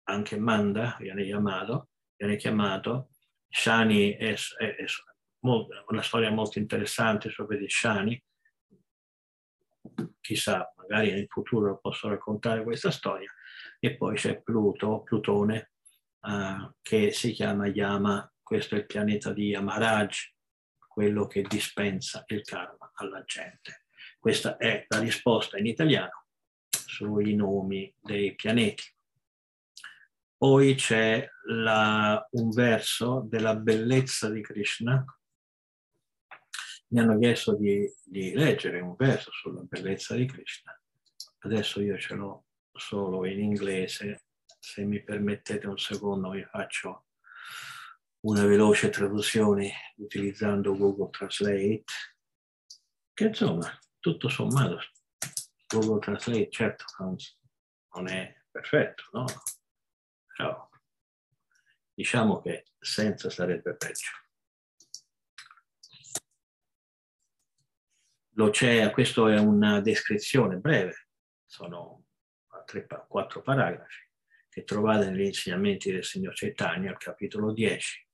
anche Manda viene chiamato, viene chiamato. Shani è, è, è una storia molto interessante sobre di Shani. Chissà, magari nel futuro posso raccontare questa storia. E poi c'è Pluto, Plutone, uh, che si chiama Yama questo è il pianeta di Yamaraj, quello che dispensa il karma alla gente. Questa è la risposta in italiano sui nomi dei pianeti. Poi c'è la, un verso della bellezza di Krishna. Mi hanno chiesto di, di leggere un verso sulla bellezza di Krishna. Adesso io ce l'ho solo in inglese. Se mi permettete un secondo vi faccio una veloce traduzione utilizzando Google Translate, che insomma, tutto sommato, Google Translate certo non è perfetto, no? Però diciamo che senza sarebbe peggio. L'oceano, questo è una descrizione breve, sono tre, quattro paragrafi che trovate negli insegnamenti del signor Chaitanya al capitolo 10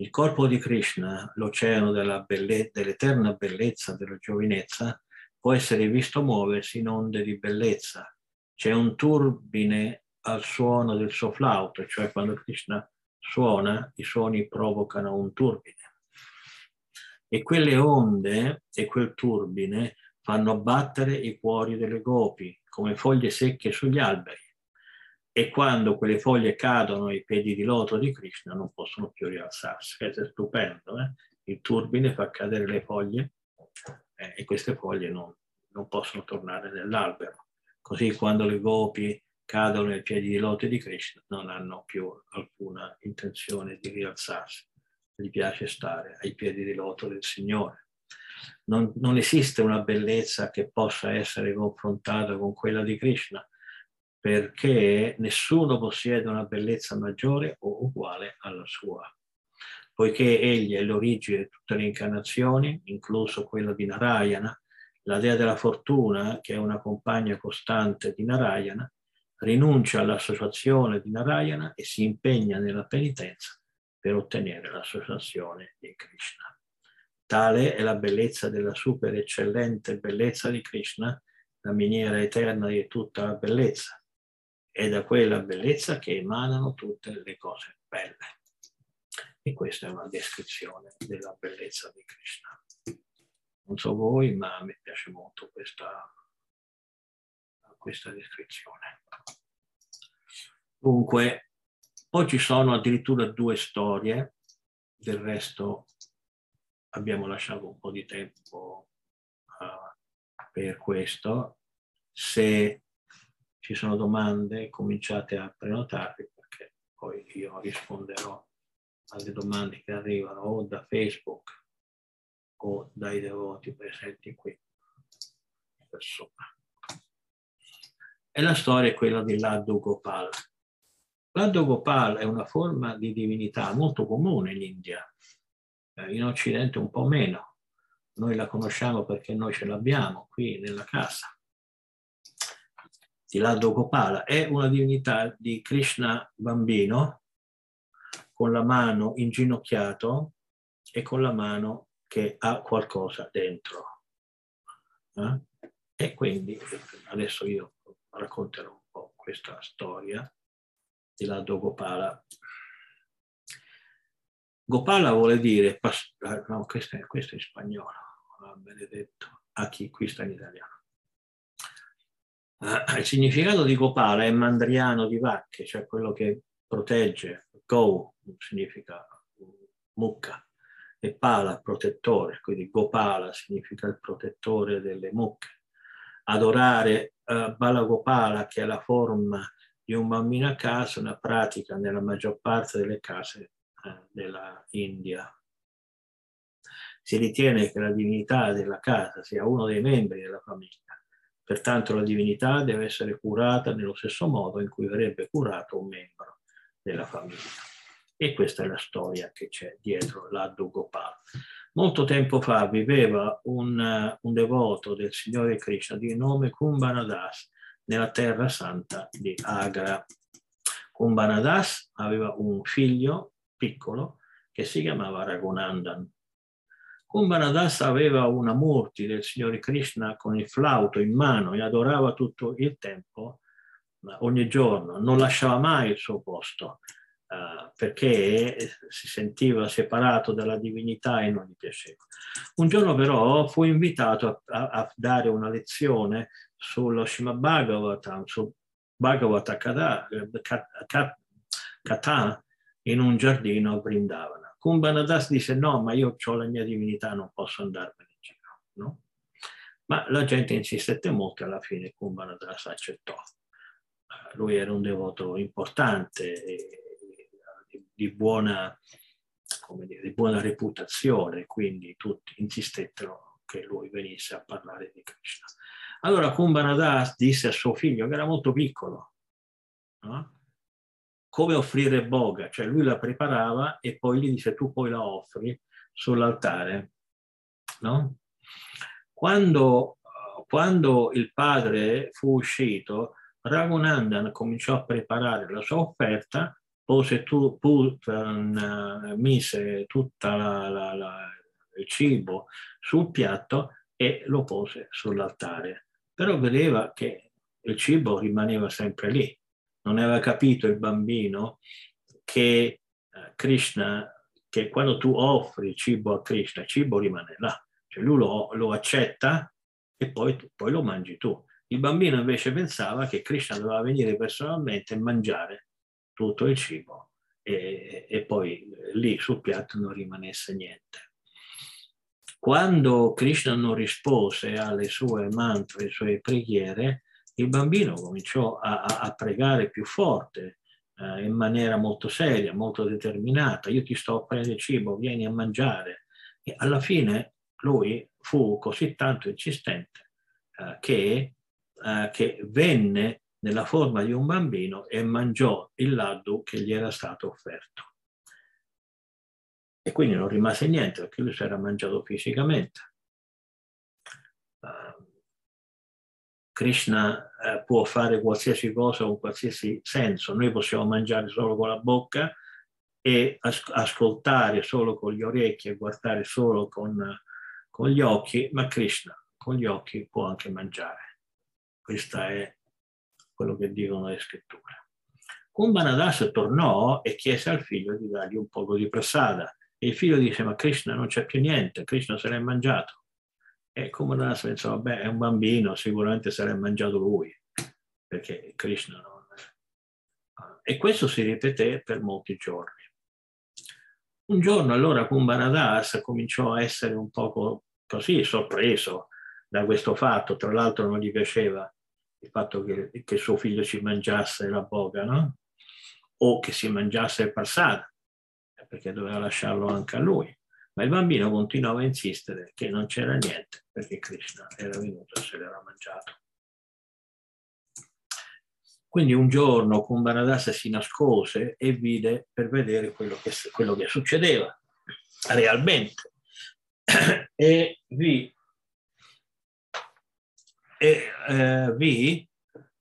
il corpo di Krishna, l'oceano della belle- dell'eterna bellezza della giovinezza, può essere visto muoversi in onde di bellezza. C'è un turbine al suono del suo flauto, cioè quando Krishna suona, i suoni provocano un turbine. E quelle onde e quel turbine fanno battere i cuori delle gopi come foglie secche sugli alberi e quando quelle foglie cadono ai piedi di loto di Krishna non possono più rialzarsi. Questo è stupendo, eh? il turbine fa cadere le foglie eh, e queste foglie non, non possono tornare nell'albero. Così quando le gopi cadono ai piedi di loto di Krishna non hanno più alcuna intenzione di rialzarsi, gli piace stare ai piedi di loto del Signore. Non, non esiste una bellezza che possa essere confrontata con quella di Krishna, perché nessuno possiede una bellezza maggiore o uguale alla sua, poiché egli è l'origine di tutte le incarnazioni, incluso quella di Narayana, la dea della fortuna, che è una compagna costante di Narayana, rinuncia all'associazione di Narayana e si impegna nella penitenza per ottenere l'associazione di Krishna. Tale è la bellezza della super eccellente bellezza di Krishna, la miniera eterna di tutta la bellezza, è da quella bellezza che emanano tutte le cose belle. E questa è una descrizione della bellezza di Krishna. Non so voi, ma me piace molto questa, questa descrizione. Dunque, poi ci sono addirittura due storie, del resto abbiamo lasciato un po' di tempo uh, per questo. Se ci sono domande, cominciate a prenotarvi perché poi io risponderò alle domande che arrivano o da Facebook o dai devoti presenti qui. Persona. E la storia è quella di Laddu Gopal. Laddu Gopal è una forma di divinità molto comune in India, eh, in Occidente un po' meno. Noi la conosciamo perché noi ce l'abbiamo qui nella casa di Laddo Gopala, è una divinità di Krishna bambino con la mano inginocchiato e con la mano che ha qualcosa dentro. Eh? E quindi adesso io racconterò un po' questa storia di Laddo Gopala. Vuole dire, no, questo è, questo è in spagnolo, benedetto, a chi qui sta in italiano. Uh, il significato di Gopala è mandriano di vacche, cioè quello che protegge, go significa mucca, e Pala protettore, quindi Gopala significa il protettore delle mucche. Adorare uh, Balagopala, che è la forma di un bambino a casa, una pratica nella maggior parte delle case uh, della India. Si ritiene che la divinità della casa sia uno dei membri della famiglia. Pertanto la divinità deve essere curata nello stesso modo in cui verrebbe curato un membro della famiglia. E questa è la storia che c'è dietro l'Addu Gopal. Molto tempo fa viveva un, un devoto del Signore Krishna di nome Kumbhanadas nella terra santa di Agra. Kumbhanadas aveva un figlio piccolo che si chiamava Raghunandan. Kumbhanadas aveva una murti del Signore Krishna con il flauto in mano e adorava tutto il tempo, ogni giorno, non lasciava mai il suo posto uh, perché si sentiva separato dalla divinità e non gli piaceva. Un giorno però fu invitato a, a, a dare una lezione sullo Srimad Bhagavatam, su Bhagavata Katha in un giardino a Vrindavana. Kumbhanadas disse no, ma io ho la mia divinità, non posso andarmene in giro. No? Ma la gente insistette molto e alla fine Kumbhanadas accettò. Lui era un devoto importante e di buona, dire, di buona reputazione, quindi tutti insistettero che lui venisse a parlare di Krishna. Allora Kumbhanadas disse a suo figlio, che era molto piccolo, no? come offrire boga, cioè lui la preparava e poi gli disse tu poi la offri sull'altare. No? Quando, quando il padre fu uscito, Raghunandan cominciò a preparare la sua offerta pose tu, Putin mise tutto il cibo sul piatto e lo pose sull'altare. Però vedeva che il cibo rimaneva sempre lì. Non aveva capito il bambino che eh, Krishna, che quando tu offri cibo a Krishna, il cibo rimane là. Cioè lui lo, lo accetta e poi, poi lo mangi tu. Il bambino invece pensava che Krishna doveva venire personalmente e mangiare tutto il cibo e, e poi lì sul piatto non rimanesse niente. Quando Krishna non rispose alle sue mantre, alle sue preghiere, il bambino cominciò a, a pregare più forte, eh, in maniera molto seria, molto determinata. Io ti sto offrendo il cibo, vieni a mangiare. E alla fine lui fu così tanto insistente eh, che, eh, che venne nella forma di un bambino e mangiò il laddu che gli era stato offerto. E quindi non rimase niente perché lui si era mangiato fisicamente. Uh, Krishna uh, può fare qualsiasi cosa con qualsiasi senso. Noi possiamo mangiare solo con la bocca e as- ascoltare solo con gli orecchi e guardare solo con, con gli occhi, ma Krishna con gli occhi può anche mangiare. Questa è quello che dicono le scritture. Kumbhanadas tornò e chiese al figlio di dargli un poco di prasada. E il figlio dice, ma Krishna non c'è più niente, Krishna se l'è mangiato. E Kumbhanadas pensò, beh, è un bambino, sicuramente se l'è mangiato lui, perché Krishna non... E questo si ripeté per molti giorni. Un giorno allora Kumbhanadas cominciò a essere un poco così sorpreso da questo fatto, tra l'altro non gli piaceva il fatto che, che suo figlio si mangiasse la boga, no? O che si mangiasse il passata, perché doveva lasciarlo anche a lui. Ma il bambino continuava a insistere che non c'era niente, perché Krishna era venuto e se l'era mangiato. Quindi un giorno Kumbharadasa si nascose e vide per vedere quello che, quello che succedeva realmente. E vi e eh, vi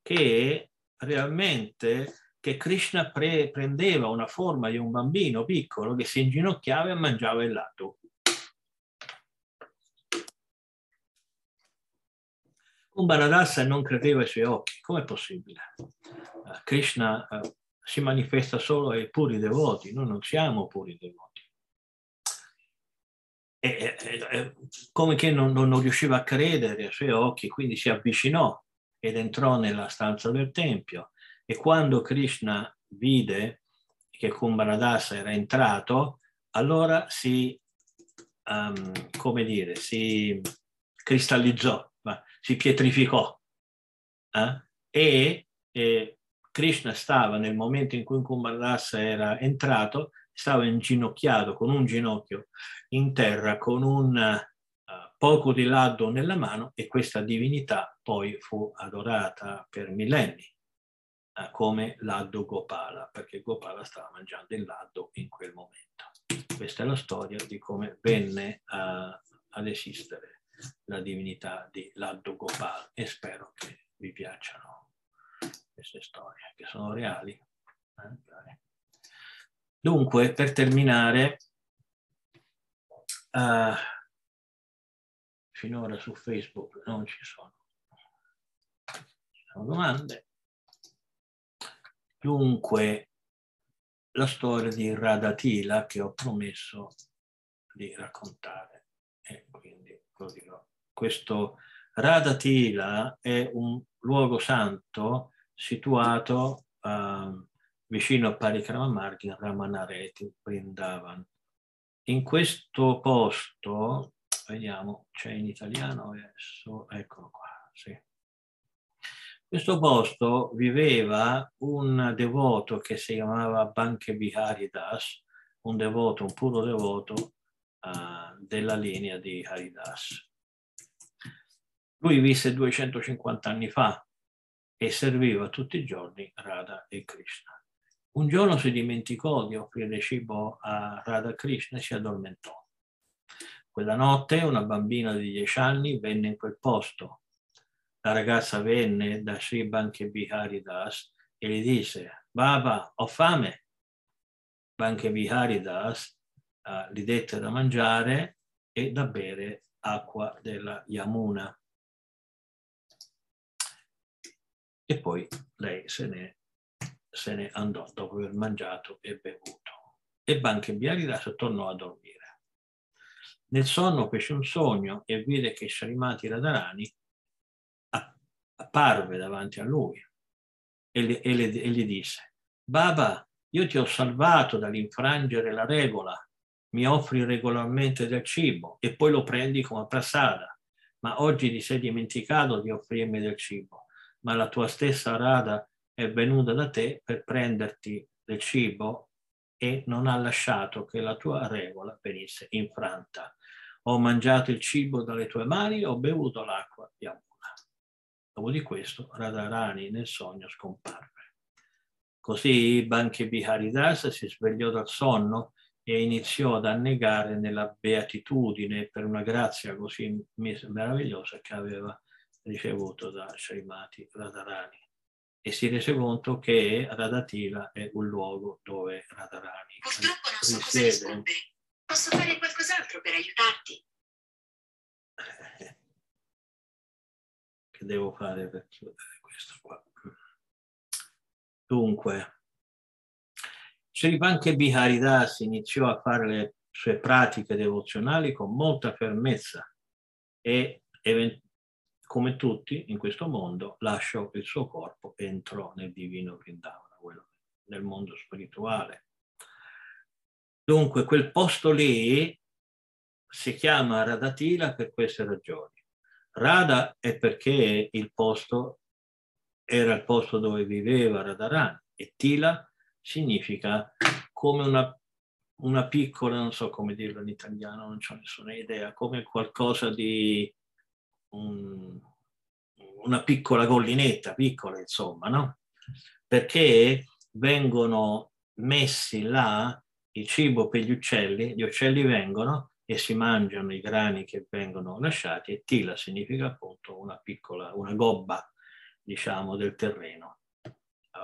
che realmente che Krishna pre- prendeva una forma di un bambino piccolo che si inginocchiava e mangiava il lato. Kumbharadasa non credeva ai suoi occhi. Com'è possibile? Krishna uh, si manifesta solo ai puri devoti, noi non siamo puri devoti e, e, come che non, non, riusciva a credere ai suoi occhi, quindi si avvicinò ed entrò nella stanza del tempio. E quando Krishna vide che Kumbharadasa era entrato, allora si um, come dire, si cristallizzò, si pietrificò. Eh? E, e, Krishna stava nel momento in cui Kumarasa era entrato, stava inginocchiato con un ginocchio in terra, con un uh, poco di laddo nella mano e questa divinità poi fu adorata per millenni uh, come laddo Gopala, perché Gopala stava mangiando il laddo in quel momento. Questa è la storia di come venne uh, ad esistere la divinità di Laddo Gopal e spero che vi piacciono queste storie che sono reali. Eh? Dunque, per terminare, uh, finora su Facebook non ci sono, sono domande. Dunque, la storia di Radatila che ho promesso di raccontare e quindi lo dirò. Questo Radatila è un luogo santo situato uh, vicino a Parikramamarga, Ramanareti, Vrindavan. In questo posto, vediamo, c'è in italiano adesso, eccolo qua, sì questo posto viveva un devoto che si chiamava Banche Bihari Das, un devoto, un puro devoto uh, della linea di Haridas. Lui visse 250 anni fa e serviva tutti i giorni Radha e Krishna. Un giorno si dimenticò di offrire cibo a Radha Krishna e si addormentò. Quella notte una bambina di 10 anni venne in quel posto la ragazza venne da Sri Banke Bihari Das e gli disse, Baba, ho fame. Banke Bihari Das uh, gli dette da mangiare e da bere acqua della Yamuna. E poi lei se ne, se ne andò dopo aver mangiato e bevuto. E Banke Bihari Das tornò a dormire. Nel sonno fece un sogno e vide che Sharimati Radharani apparve davanti a lui e, le, e, le, e gli disse, Baba, io ti ho salvato dall'infrangere la regola, mi offri regolarmente del cibo e poi lo prendi come prasada, ma oggi ti sei dimenticato di offrirmi del cibo, ma la tua stessa rada è venuta da te per prenderti del cibo e non ha lasciato che la tua regola venisse infranta. Ho mangiato il cibo dalle tue mani, ho bevuto l'acqua di amore. Dopo di questo Radharani nel sogno scomparve. Così Banche Biharidas si svegliò dal sonno e iniziò ad annegare nella beatitudine per una grazia così meravigliosa che aveva ricevuto da Srimati Radharani e si rese conto che Radatila è un luogo dove Radharani Purtroppo non so cosa rispondere. Posso fare qualcos'altro per aiutarti? che devo fare per questo qua. Dunque, Srivanke Biharidas iniziò a fare le sue pratiche devozionali con molta fermezza e come tutti in questo mondo lasciò il suo corpo e entrò nel divino Vrindavana, nel mondo spirituale. Dunque quel posto lì si chiama Radatila per queste ragioni. Rada è perché il posto era il posto dove viveva Radharani e Tila significa come una, una piccola, non so come dirlo in italiano, non ho nessuna idea, come qualcosa di un, una piccola collinetta, piccola insomma, no? Perché vengono messi là il cibo per gli uccelli, gli uccelli vengono e si mangiano i grani che vengono lasciati e tila significa appunto una piccola, una gobba, diciamo, del terreno,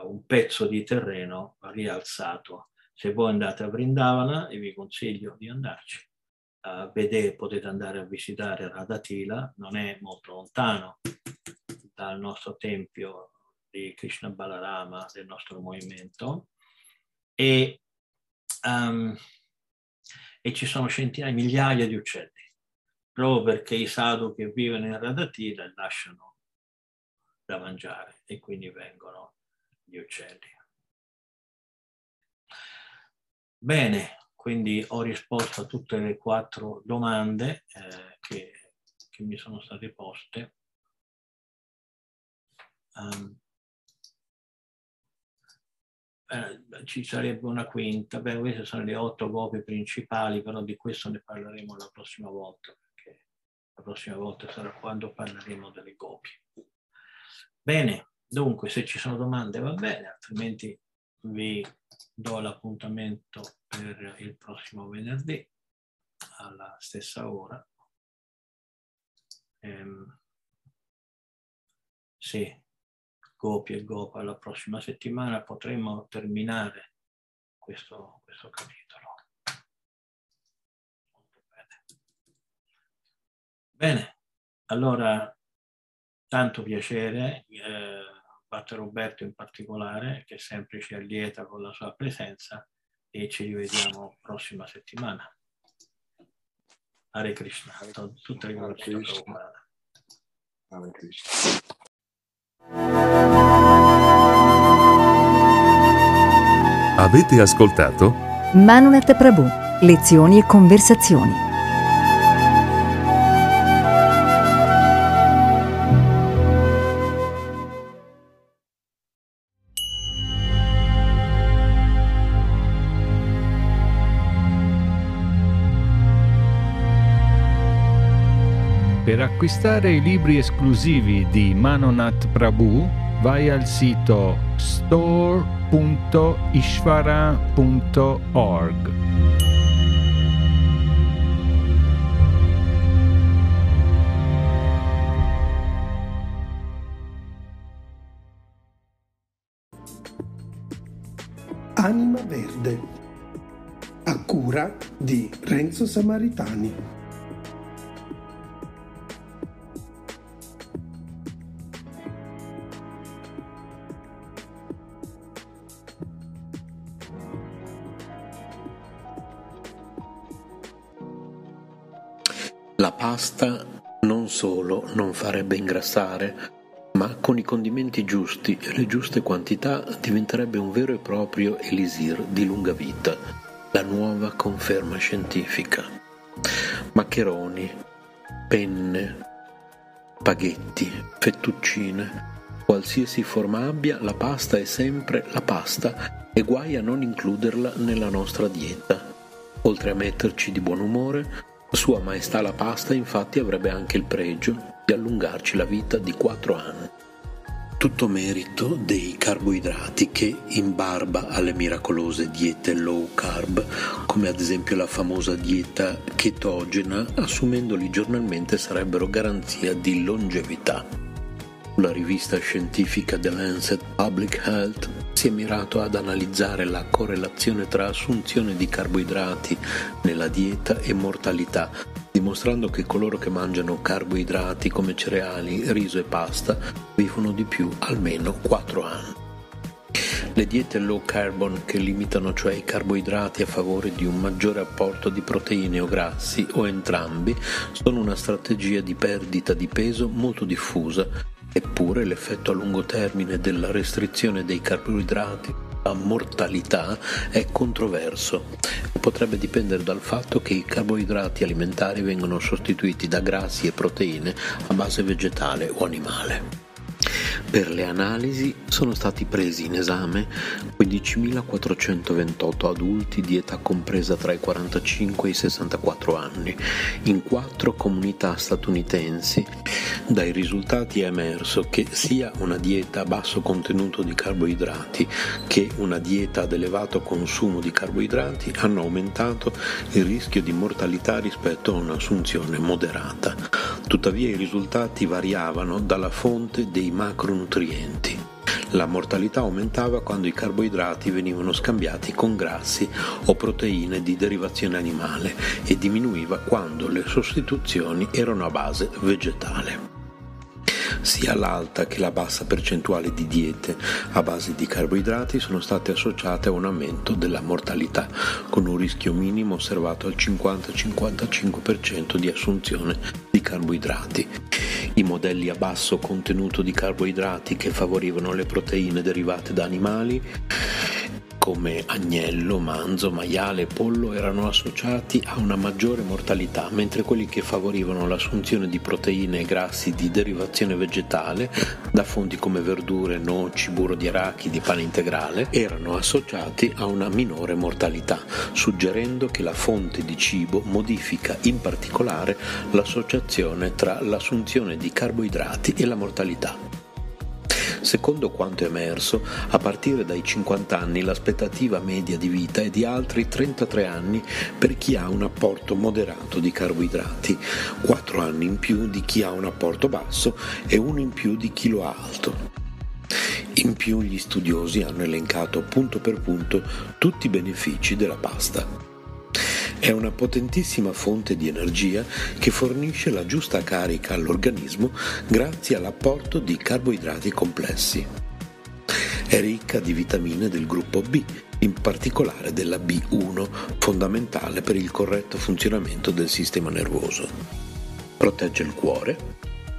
un pezzo di terreno rialzato. Se voi andate a Vrindavana, e vi consiglio di andarci, uh, vedete, potete andare a visitare Radatila, non è molto lontano dal nostro tempio di Krishna Balarama, del nostro movimento, e um, e ci sono centinaia, migliaia di uccelli, proprio perché i sadhu che vivono in Radatila lasciano da mangiare e quindi vengono gli uccelli. Bene, quindi ho risposto a tutte le quattro domande eh, che, che, mi sono state poste. Um, eh, ci sarebbe una quinta, beh queste sono le otto copie principali, però di questo ne parleremo la prossima volta, perché la prossima volta sarà quando parleremo delle copie. Bene, dunque se ci sono domande va bene, altrimenti vi do l'appuntamento per il prossimo venerdì alla stessa ora. Ehm, sì, Gopi e Gopa la prossima settimana potremo terminare questo, questo capitolo. Bene. bene, allora tanto piacere. Eh, Pater Roberto in particolare, che sempre ci allieta con la sua presenza e ci rivediamo prossima settimana. Hare Krishna, tutte le cose Hare Krishna. Avete ascoltato? Manunet Prabhu, lezioni e conversazioni. Acquistare i libri esclusivi di Manonat Prabhu vai al sito store.ishvara.org. Anima Verde a cura di Renzo Samaritani. Farebbe ingrassare, ma con i condimenti giusti e le giuste quantità diventerebbe un vero e proprio elisir di lunga vita, la nuova conferma scientifica. Maccheroni, penne, spaghetti, fettuccine, qualsiasi forma abbia, la pasta è sempre la pasta e guai a non includerla nella nostra dieta. Oltre a metterci di buon umore, sua Maestà la pasta infatti avrebbe anche il pregio di allungarci la vita di quattro anni. Tutto merito dei carboidrati che, in barba alle miracolose diete low carb, come ad esempio la famosa dieta ketogena, assumendoli giornalmente sarebbero garanzia di longevità. La rivista scientifica The Lancet Public Health si è mirato ad analizzare la correlazione tra assunzione di carboidrati nella dieta e mortalità, dimostrando che coloro che mangiano carboidrati come cereali, riso e pasta vivono di più almeno 4 anni. Le diete low carbon che limitano cioè i carboidrati a favore di un maggiore apporto di proteine o grassi o entrambi sono una strategia di perdita di peso molto diffusa Eppure l'effetto a lungo termine della restrizione dei carboidrati la mortalità è controverso potrebbe dipendere dal fatto che i carboidrati alimentari vengono sostituiti da grassi e proteine a base vegetale o animale. Per le analisi sono stati presi in esame 15.428 adulti di età compresa tra i 45 e i 64 anni in quattro comunità statunitensi. Dai risultati è emerso che sia una dieta a basso contenuto di carboidrati che una dieta ad elevato consumo di carboidrati hanno aumentato il rischio di mortalità rispetto a un'assunzione moderata. Tuttavia i risultati variavano dalla fonte dei macronutrienti. La mortalità aumentava quando i carboidrati venivano scambiati con grassi o proteine di derivazione animale e diminuiva quando le sostituzioni erano a base vegetale. Sia l'alta che la bassa percentuale di diete a base di carboidrati sono state associate a un aumento della mortalità, con un rischio minimo osservato al 50-55% di assunzione di carboidrati. I modelli a basso contenuto di carboidrati che favorivano le proteine derivate da animali come agnello, manzo, maiale e pollo erano associati a una maggiore mortalità, mentre quelli che favorivano l'assunzione di proteine e grassi di derivazione vegetale da fonti come verdure, noci, burro di arachidi, pane integrale erano associati a una minore mortalità, suggerendo che la fonte di cibo modifica in particolare l'associazione tra l'assunzione di carboidrati e la mortalità. Secondo quanto emerso, a partire dai 50 anni l'aspettativa media di vita è di altri 33 anni per chi ha un apporto moderato di carboidrati, 4 anni in più di chi ha un apporto basso e uno in più di chi lo ha alto. In più gli studiosi hanno elencato punto per punto tutti i benefici della pasta. È una potentissima fonte di energia che fornisce la giusta carica all'organismo grazie all'apporto di carboidrati complessi. È ricca di vitamine del gruppo B, in particolare della B1, fondamentale per il corretto funzionamento del sistema nervoso. Protegge il cuore,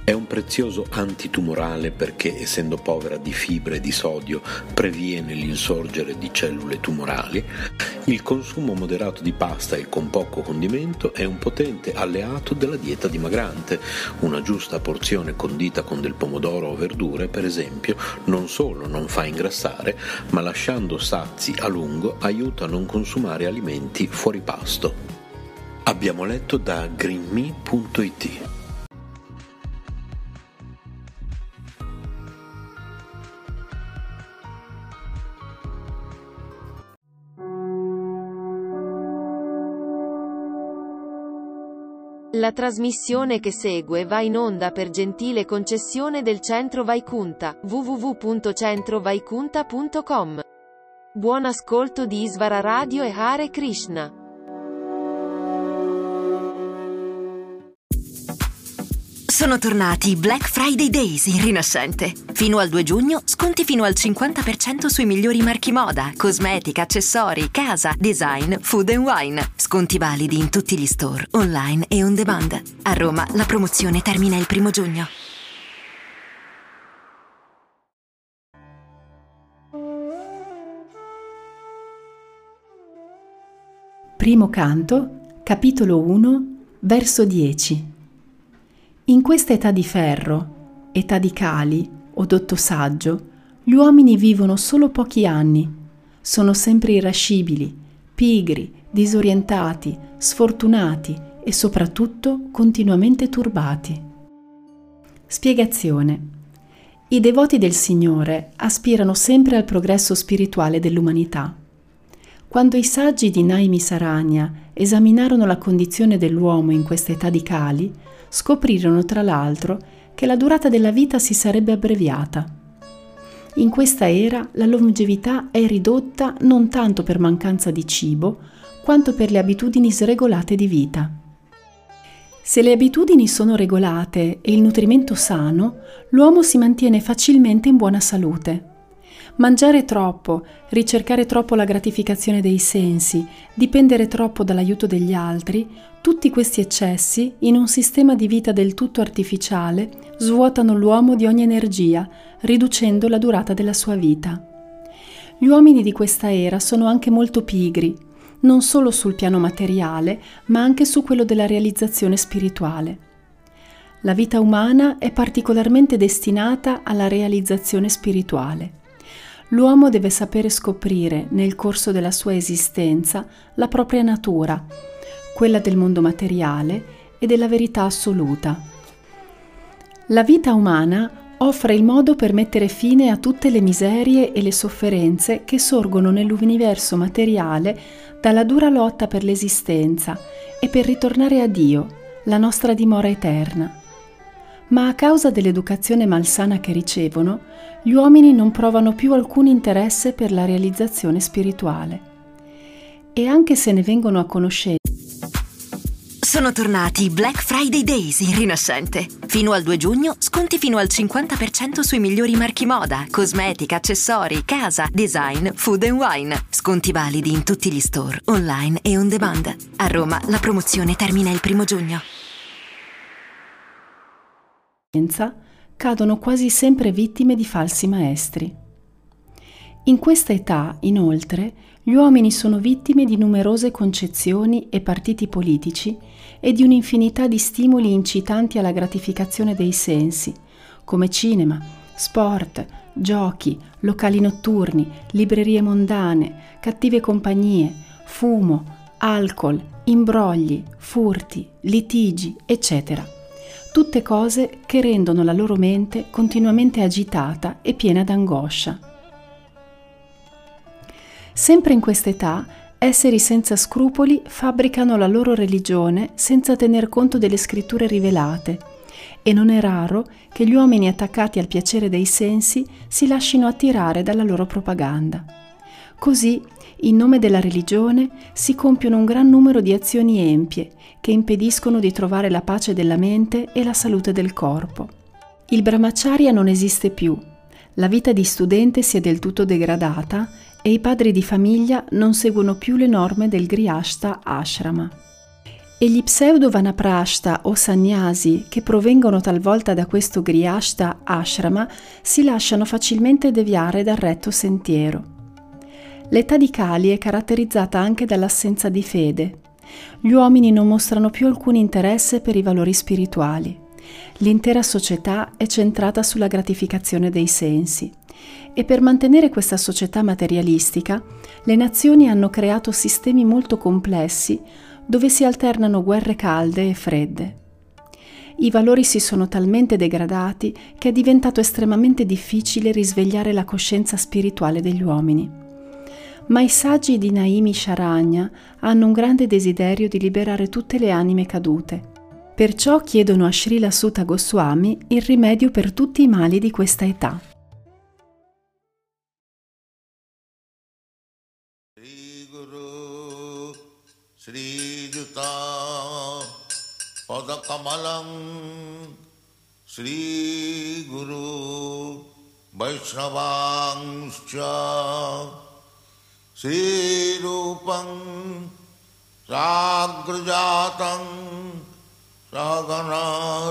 è un prezioso antitumorale perché, essendo povera di fibre e di sodio, previene l'insorgere di cellule tumorali. Il consumo moderato di pasta e con poco condimento è un potente alleato della dieta dimagrante. Una giusta porzione condita con del pomodoro o verdure, per esempio, non solo non fa ingrassare, ma lasciando sazi a lungo aiuta a non consumare alimenti fuori pasto. Abbiamo letto da greenme.it. La trasmissione che segue va in onda per gentile concessione del Centro Vaikunta, www.centrovaikunta.com. Buon ascolto di Isvara Radio e Hare Krishna. Sono tornati i Black Friday Days in Rinascente. Fino al 2 giugno, sconti fino al 50% sui migliori marchi moda, cosmetica, accessori, casa, design, food and wine. Sconti validi in tutti gli store, online e on demand. A Roma la promozione termina il primo giugno. Primo canto, capitolo 1, verso 10. In questa età di ferro, età di cali o dotto saggio, gli uomini vivono solo pochi anni, sono sempre irascibili, pigri, disorientati, sfortunati e soprattutto continuamente turbati. Spiegazione. I devoti del Signore aspirano sempre al progresso spirituale dell'umanità. Quando i saggi di Naimi Saragna esaminarono la condizione dell'uomo in questa età di cali, scoprirono tra l'altro che la durata della vita si sarebbe abbreviata. In questa era la longevità è ridotta non tanto per mancanza di cibo, quanto per le abitudini sregolate di vita. Se le abitudini sono regolate e il nutrimento sano, l'uomo si mantiene facilmente in buona salute. Mangiare troppo, ricercare troppo la gratificazione dei sensi, dipendere troppo dall'aiuto degli altri, tutti questi eccessi, in un sistema di vita del tutto artificiale, svuotano l'uomo di ogni energia, riducendo la durata della sua vita. Gli uomini di questa era sono anche molto pigri, non solo sul piano materiale, ma anche su quello della realizzazione spirituale. La vita umana è particolarmente destinata alla realizzazione spirituale l'uomo deve sapere scoprire nel corso della sua esistenza la propria natura, quella del mondo materiale e della verità assoluta. La vita umana offre il modo per mettere fine a tutte le miserie e le sofferenze che sorgono nell'universo materiale dalla dura lotta per l'esistenza e per ritornare a Dio, la nostra dimora eterna ma a causa dell'educazione malsana che ricevono, gli uomini non provano più alcun interesse per la realizzazione spirituale. E anche se ne vengono a conoscenza, sono tornati i Black Friday Days in Rinascente. Fino al 2 giugno, sconti fino al 50% sui migliori marchi moda, cosmetica, accessori, casa, design, food and wine. Sconti validi in tutti gli store, online e on demand. A Roma la promozione termina il primo giugno cadono quasi sempre vittime di falsi maestri. In questa età, inoltre, gli uomini sono vittime di numerose concezioni e partiti politici e di un'infinità di stimoli incitanti alla gratificazione dei sensi, come cinema, sport, giochi, locali notturni, librerie mondane, cattive compagnie, fumo, alcol, imbrogli, furti, litigi, eccetera. Tutte cose che rendono la loro mente continuamente agitata e piena d'angoscia. Sempre in quest'età, esseri senza scrupoli fabbricano la loro religione senza tener conto delle scritture rivelate e non è raro che gli uomini attaccati al piacere dei sensi si lascino attirare dalla loro propaganda. Così, in nome della religione, si compiono un gran numero di azioni empie che impediscono di trovare la pace della mente e la salute del corpo. Il brahmacharya non esiste più, la vita di studente si è del tutto degradata e i padri di famiglia non seguono più le norme del Grihastha Ashrama. E gli pseudo Vanaprashta o Sannyasi che provengono talvolta da questo Grihastha Ashrama si lasciano facilmente deviare dal retto sentiero. L'età di Kali è caratterizzata anche dall'assenza di fede. Gli uomini non mostrano più alcun interesse per i valori spirituali. L'intera società è centrata sulla gratificazione dei sensi e per mantenere questa società materialistica, le nazioni hanno creato sistemi molto complessi dove si alternano guerre calde e fredde. I valori si sono talmente degradati che è diventato estremamente difficile risvegliare la coscienza spirituale degli uomini. Ma i saggi di Naimi Sharanya hanno un grande desiderio di liberare tutte le anime cadute. Perciò chiedono a Srila Sutta Goswami il rimedio per tutti i mali di questa età. Sri Guru, Sri Juta, Padakamalam, Sri Guru, Vaishnavangshya, श्रीरूपं साग्रजातं सहगना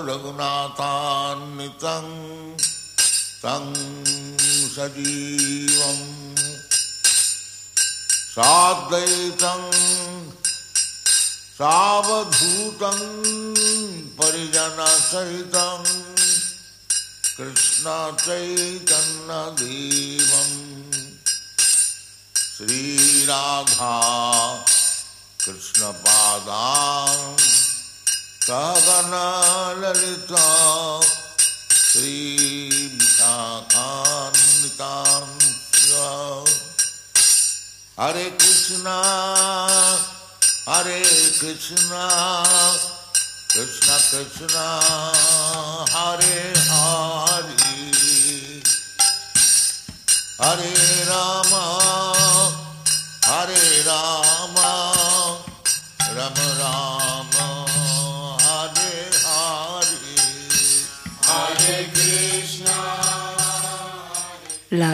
रघुनाथान्वितं तं सजीवम् साद्वैतं सावधूतं परिजनसहितं कृष्णचैतन्यदेवं श्रीराधा कृष्णपादां सहगनललिता श्रीविशाखान्वितां हरे कृष्णा हरे कृष्णा कृष्ण Krishna.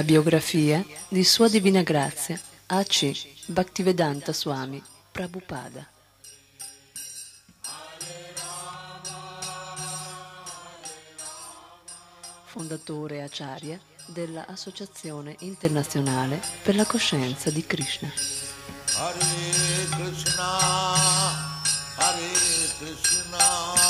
Biografia di Sua Divina Grazia A.C. Bhaktivedanta Swami Prabhupada. Fondatore Acharya della Associazione Internazionale per la Coscienza di Krishna. Hare Krishna, Hare Krishna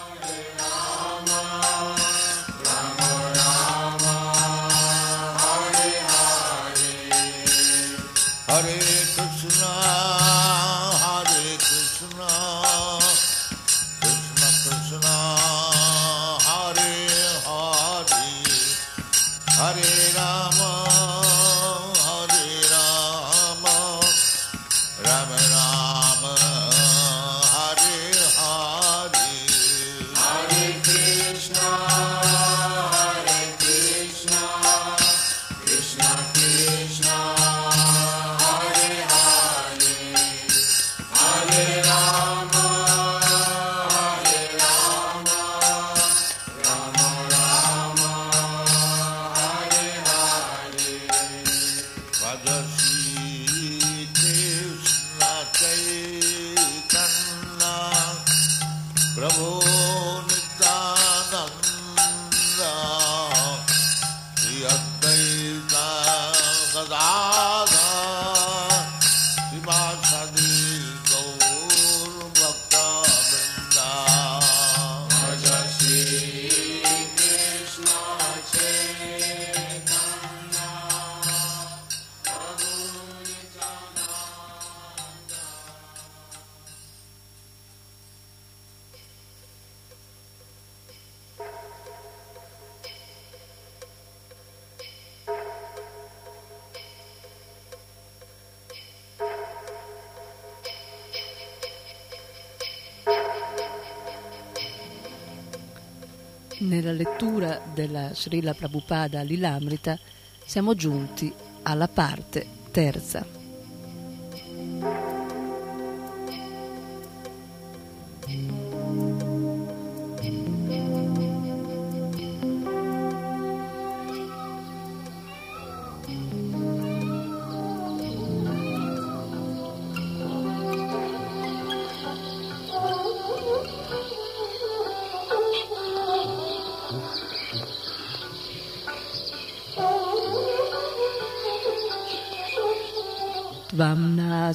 Della Srila Prabhupada Lilamrita siamo giunti alla parte terza.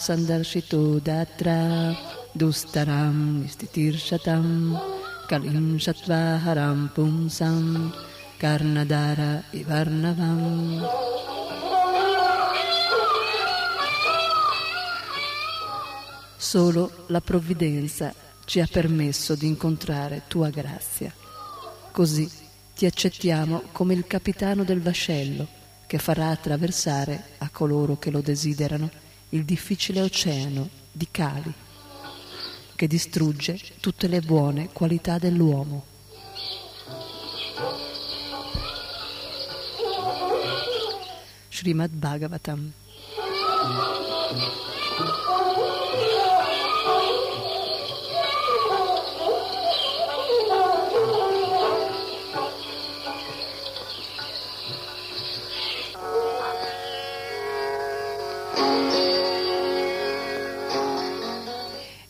Sandarshito datra dustaram istitirshatam kalim shatvaharam pumsam karnadara ivarnavam Solo la provvidenza ci ha permesso di incontrare tua grazia. Così ti accettiamo come il capitano del vascello che farà attraversare a coloro che lo desiderano il difficile oceano di Kali che distrugge tutte le buone qualità dell'uomo. Srimad Bhagavatam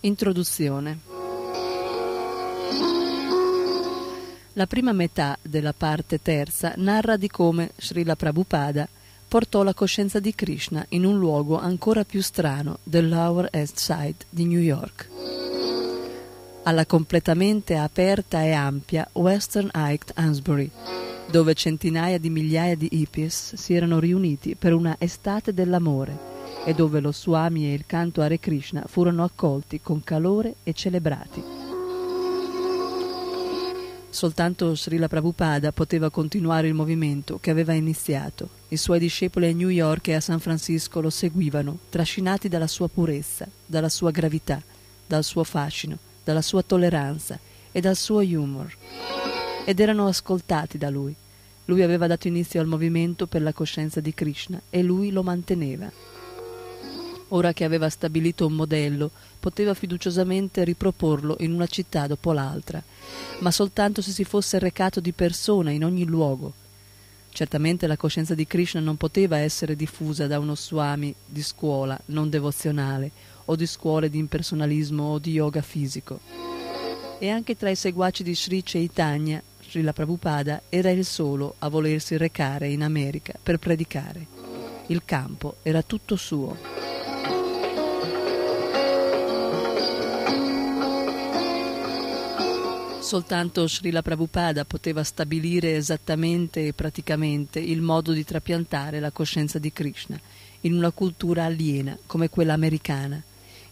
Introduzione. La prima metà della parte terza narra di come Srila Prabhupada portò la coscienza di Krishna in un luogo ancora più strano del Lower East Side di New York, alla completamente aperta e ampia Western Height Ansbury, dove centinaia di migliaia di hippies si erano riuniti per una estate dell'amore e dove lo Swami e il canto Hare Krishna furono accolti con calore e celebrati. Soltanto Srila Prabhupada poteva continuare il movimento che aveva iniziato. I suoi discepoli a New York e a San Francisco lo seguivano, trascinati dalla sua purezza, dalla sua gravità, dal suo fascino, dalla sua tolleranza e dal suo humor. Ed erano ascoltati da lui. Lui aveva dato inizio al movimento per la coscienza di Krishna e lui lo manteneva. Ora che aveva stabilito un modello, poteva fiduciosamente riproporlo in una città dopo l'altra, ma soltanto se si fosse recato di persona in ogni luogo. Certamente la coscienza di Krishna non poteva essere diffusa da uno swami di scuola non devozionale o di scuole di impersonalismo o di yoga fisico. E anche tra i seguaci di Sri Chaitanya, Srila Prabhupada era il solo a volersi recare in America per predicare. Il campo era tutto suo. Soltanto Srila Prabhupada poteva stabilire esattamente e praticamente il modo di trapiantare la coscienza di Krishna in una cultura aliena come quella americana.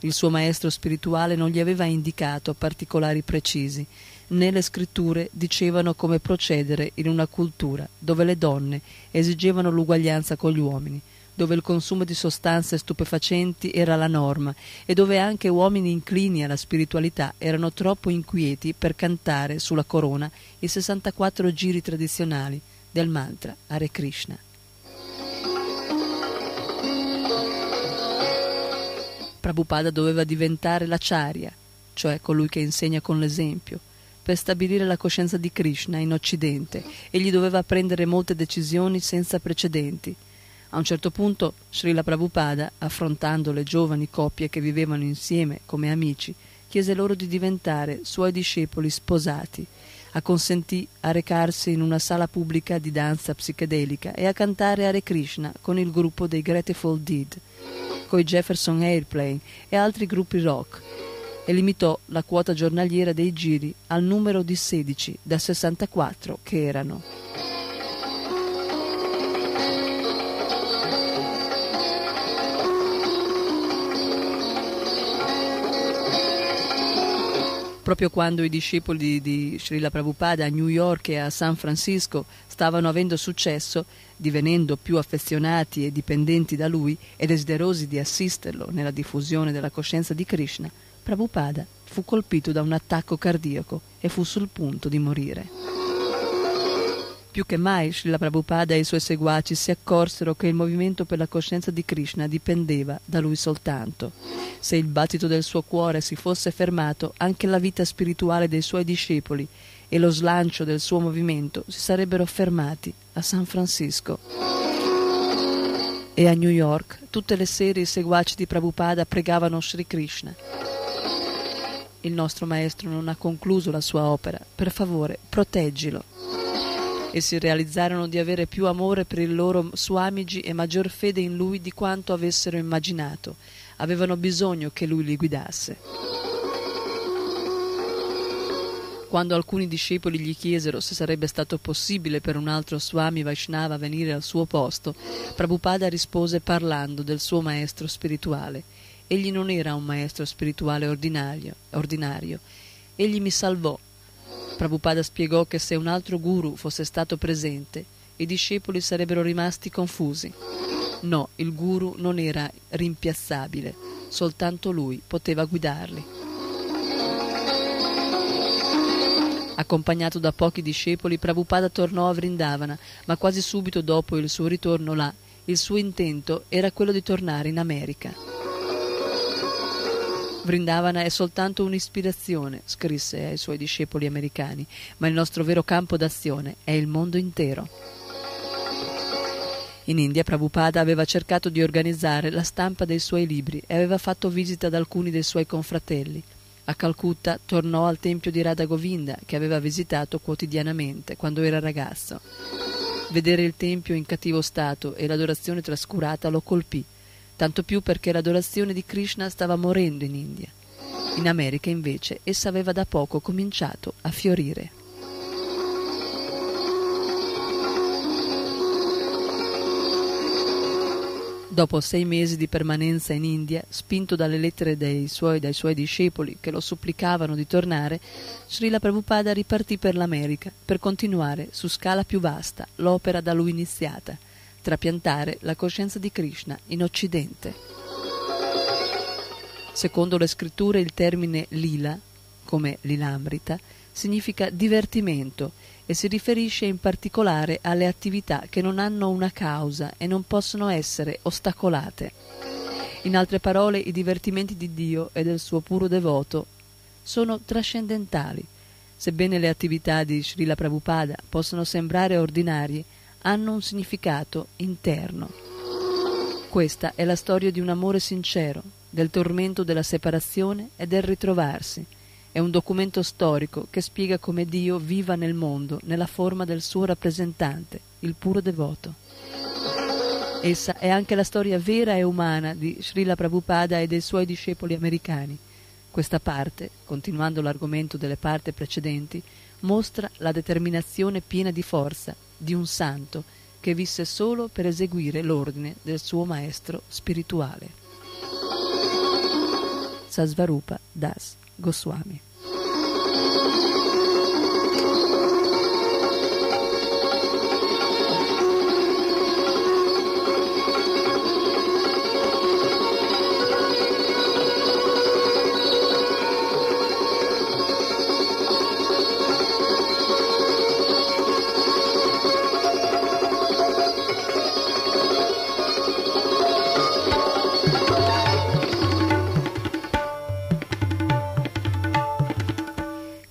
Il suo maestro spirituale non gli aveva indicato particolari precisi, né le scritture dicevano come procedere in una cultura dove le donne esigevano l'uguaglianza con gli uomini, dove il consumo di sostanze stupefacenti era la norma e dove anche uomini inclini alla spiritualità erano troppo inquieti per cantare sulla corona i 64 giri tradizionali del mantra Hare Krishna. Prabhupada doveva diventare l'acharya, cioè colui che insegna con l'esempio, per stabilire la coscienza di Krishna in Occidente e gli doveva prendere molte decisioni senza precedenti a un certo punto Srila Prabhupada, affrontando le giovani coppie che vivevano insieme come amici, chiese loro di diventare suoi discepoli sposati, acconsentì a recarsi in una sala pubblica di danza psichedelica e a cantare Hare Krishna con il gruppo dei Grateful Dead, coi Jefferson Airplane e altri gruppi rock, e limitò la quota giornaliera dei giri al numero di 16 da 64 che erano. Proprio quando i discepoli di Srila Prabhupada a New York e a San Francisco stavano avendo successo, divenendo più affezionati e dipendenti da lui e desiderosi di assisterlo nella diffusione della coscienza di Krishna, Prabhupada fu colpito da un attacco cardiaco e fu sul punto di morire. Più che mai Srila Prabhupada e i suoi seguaci si accorsero che il movimento per la coscienza di Krishna dipendeva da lui soltanto. Se il battito del suo cuore si fosse fermato, anche la vita spirituale dei suoi discepoli e lo slancio del suo movimento si sarebbero fermati a San Francisco. E a New York tutte le sere i seguaci di Prabhupada pregavano Sri Krishna. Il nostro maestro non ha concluso la sua opera. Per favore, proteggilo e si realizzarono di avere più amore per il loro Swamiji e maggior fede in lui di quanto avessero immaginato. Avevano bisogno che lui li guidasse. Quando alcuni discepoli gli chiesero se sarebbe stato possibile per un altro Swami Vaishnava venire al suo posto, Prabhupada rispose parlando del suo maestro spirituale. Egli non era un maestro spirituale ordinario, ordinario. Egli mi salvò Prabhupada spiegò che se un altro guru fosse stato presente, i discepoli sarebbero rimasti confusi. No, il guru non era rimpiazzabile, soltanto lui poteva guidarli. Accompagnato da pochi discepoli, Prabhupada tornò a Vrindavana, ma quasi subito dopo il suo ritorno là, il suo intento era quello di tornare in America. Vrindavana è soltanto un'ispirazione, scrisse ai suoi discepoli americani, ma il nostro vero campo d'azione è il mondo intero. In India Prabhupada aveva cercato di organizzare la stampa dei suoi libri e aveva fatto visita ad alcuni dei suoi confratelli. A Calcutta tornò al tempio di Radha Govinda, che aveva visitato quotidianamente quando era ragazzo. Vedere il tempio in cattivo stato e l'adorazione trascurata lo colpì tanto più perché l'adorazione di Krishna stava morendo in India. In America invece essa aveva da poco cominciato a fiorire. Dopo sei mesi di permanenza in India, spinto dalle lettere dei suoi, dai suoi discepoli che lo supplicavano di tornare, Srila Prabhupada ripartì per l'America per continuare su scala più vasta l'opera da lui iniziata – trapiantare la coscienza di Krishna in Occidente. Secondo le scritture il termine lila, come lilamrita, significa divertimento e si riferisce in particolare alle attività che non hanno una causa e non possono essere ostacolate. In altre parole, i divertimenti di Dio e del suo puro devoto sono trascendentali. Sebbene le attività di Srila Prabhupada possano sembrare ordinarie, hanno un significato interno. Questa è la storia di un amore sincero, del tormento della separazione e del ritrovarsi. È un documento storico che spiega come Dio viva nel mondo nella forma del suo rappresentante, il puro devoto. Essa è anche la storia vera e umana di Srila Prabhupada e dei suoi discepoli americani. Questa parte, continuando l'argomento delle parti precedenti, mostra la determinazione piena di forza di un santo che visse solo per eseguire l'ordine del suo maestro spirituale. Sasvarupa Das Goswami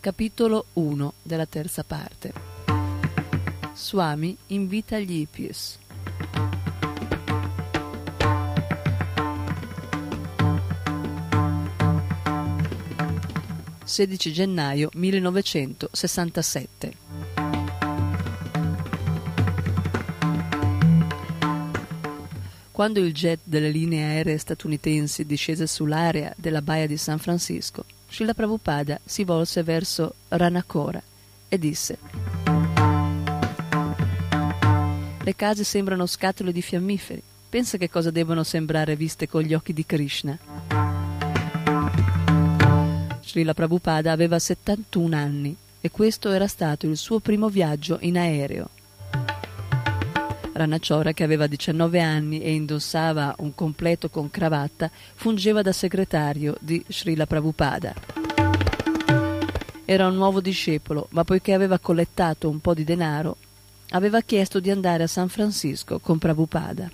Capitolo 1 della terza parte. Swami invita gli hippies. (16 gennaio 1967) Quando il jet delle linee aeree statunitensi discese sull'area della baia di San Francisco, Srila Prabhupada si volse verso Ranakora e disse Le case sembrano scatole di fiammiferi. Pensa che cosa devono sembrare viste con gli occhi di Krishna. Srila Prabhupada aveva 71 anni e questo era stato il suo primo viaggio in aereo. Ranacciora, che aveva 19 anni e indossava un completo con cravatta, fungeva da segretario di Srila Prabhupada. Era un nuovo discepolo, ma poiché aveva collettato un po' di denaro, aveva chiesto di andare a San Francisco con Prabhupada.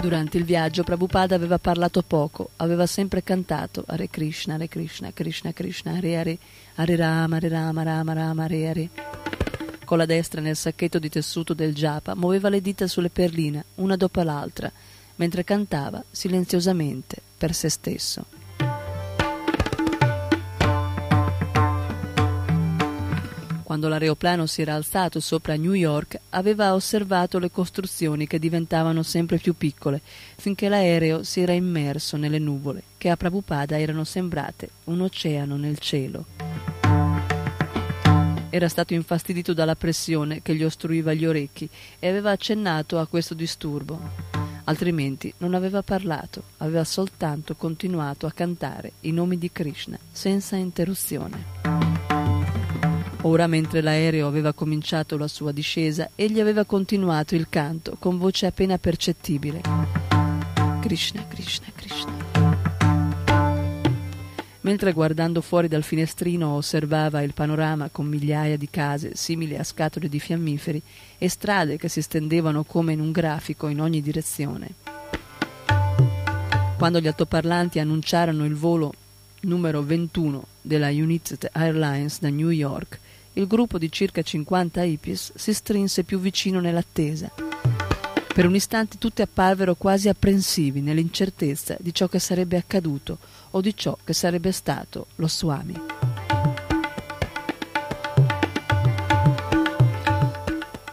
Durante il viaggio Prabhupada aveva parlato poco, aveva sempre cantato Hare Krishna, Hare Krishna, Krishna Krishna, Hare Hare, Hare Rama, Hare Rama, Rama Rama, Hare Hare. Con la destra nel sacchetto di tessuto del giapa muoveva le dita sulle perline, una dopo l'altra, mentre cantava silenziosamente per se stesso. Quando l'aeroplano si era alzato sopra New York, aveva osservato le costruzioni che diventavano sempre più piccole, finché l'aereo si era immerso nelle nuvole, che a Prabhupada erano sembrate un oceano nel cielo. Era stato infastidito dalla pressione che gli ostruiva gli orecchi e aveva accennato a questo disturbo. Altrimenti non aveva parlato, aveva soltanto continuato a cantare i nomi di Krishna senza interruzione. Ora, mentre l'aereo aveva cominciato la sua discesa, egli aveva continuato il canto con voce appena percettibile. Krishna, Krishna, Krishna. Mentre guardando fuori dal finestrino osservava il panorama con migliaia di case simili a scatole di fiammiferi e strade che si stendevano come in un grafico in ogni direzione. Quando gli altoparlanti annunciarono il volo numero 21 della United Airlines da New York, il gruppo di circa 50 hippies si strinse più vicino nell'attesa. Per un istante tutti apparvero quasi apprensivi nell'incertezza di ciò che sarebbe accaduto o di ciò che sarebbe stato lo Swami.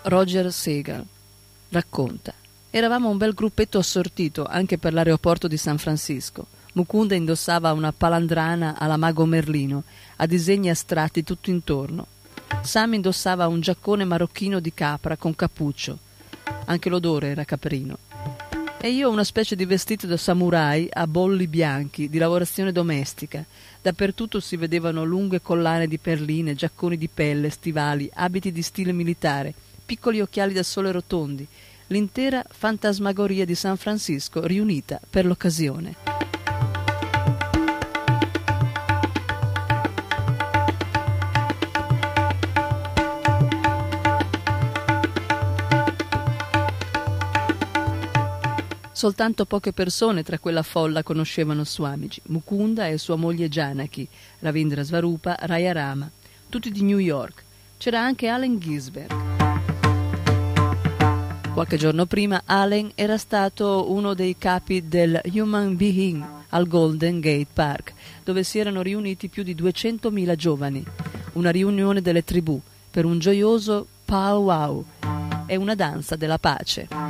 Roger Segal racconta Eravamo un bel gruppetto assortito anche per l'aeroporto di San Francisco. Mukunda indossava una palandrana alla mago Merlino, a disegni astratti tutto intorno, Sam indossava un giaccone marocchino di capra con cappuccio. Anche l'odore era caprino. E io una specie di vestito da samurai a bolli bianchi, di lavorazione domestica. Dappertutto si vedevano lunghe collane di perline, giacconi di pelle, stivali, abiti di stile militare, piccoli occhiali da sole rotondi, l'intera fantasmagoria di San Francisco riunita per l'occasione. Soltanto poche persone tra quella folla conoscevano Swamiji, Mukunda e sua moglie Janaki, Ravindra Svarupa, Raya Rama, tutti di New York. C'era anche Allen Gisberg. Qualche giorno prima Allen era stato uno dei capi del Human Being al Golden Gate Park, dove si erano riuniti più di 200.000 giovani. Una riunione delle tribù per un gioioso powwow e una danza della pace.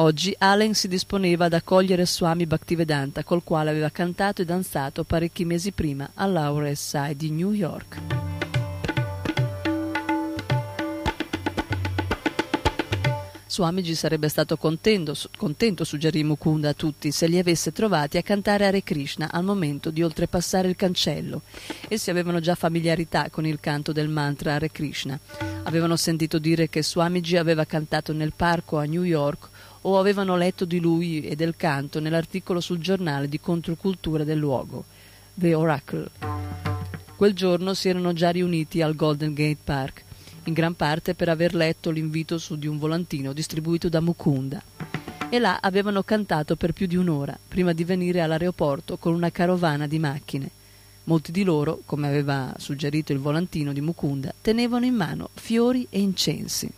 Oggi Allen si disponeva ad accogliere Swami Bhaktivedanta, col quale aveva cantato e danzato parecchi mesi prima all'Auer Side di New York. Swamiji sarebbe stato contento, contento, suggerì Mukunda a tutti, se li avesse trovati a cantare Hare Krishna al momento di oltrepassare il cancello. Essi avevano già familiarità con il canto del mantra Hare Krishna. Avevano sentito dire che Swamiji aveva cantato nel parco a New York o avevano letto di lui e del canto nell'articolo sul giornale di controcultura del luogo, The Oracle. Quel giorno si erano già riuniti al Golden Gate Park, in gran parte per aver letto l'invito su di un volantino distribuito da Mukunda. E là avevano cantato per più di un'ora, prima di venire all'aeroporto con una carovana di macchine. Molti di loro, come aveva suggerito il volantino di Mukunda, tenevano in mano fiori e incensi.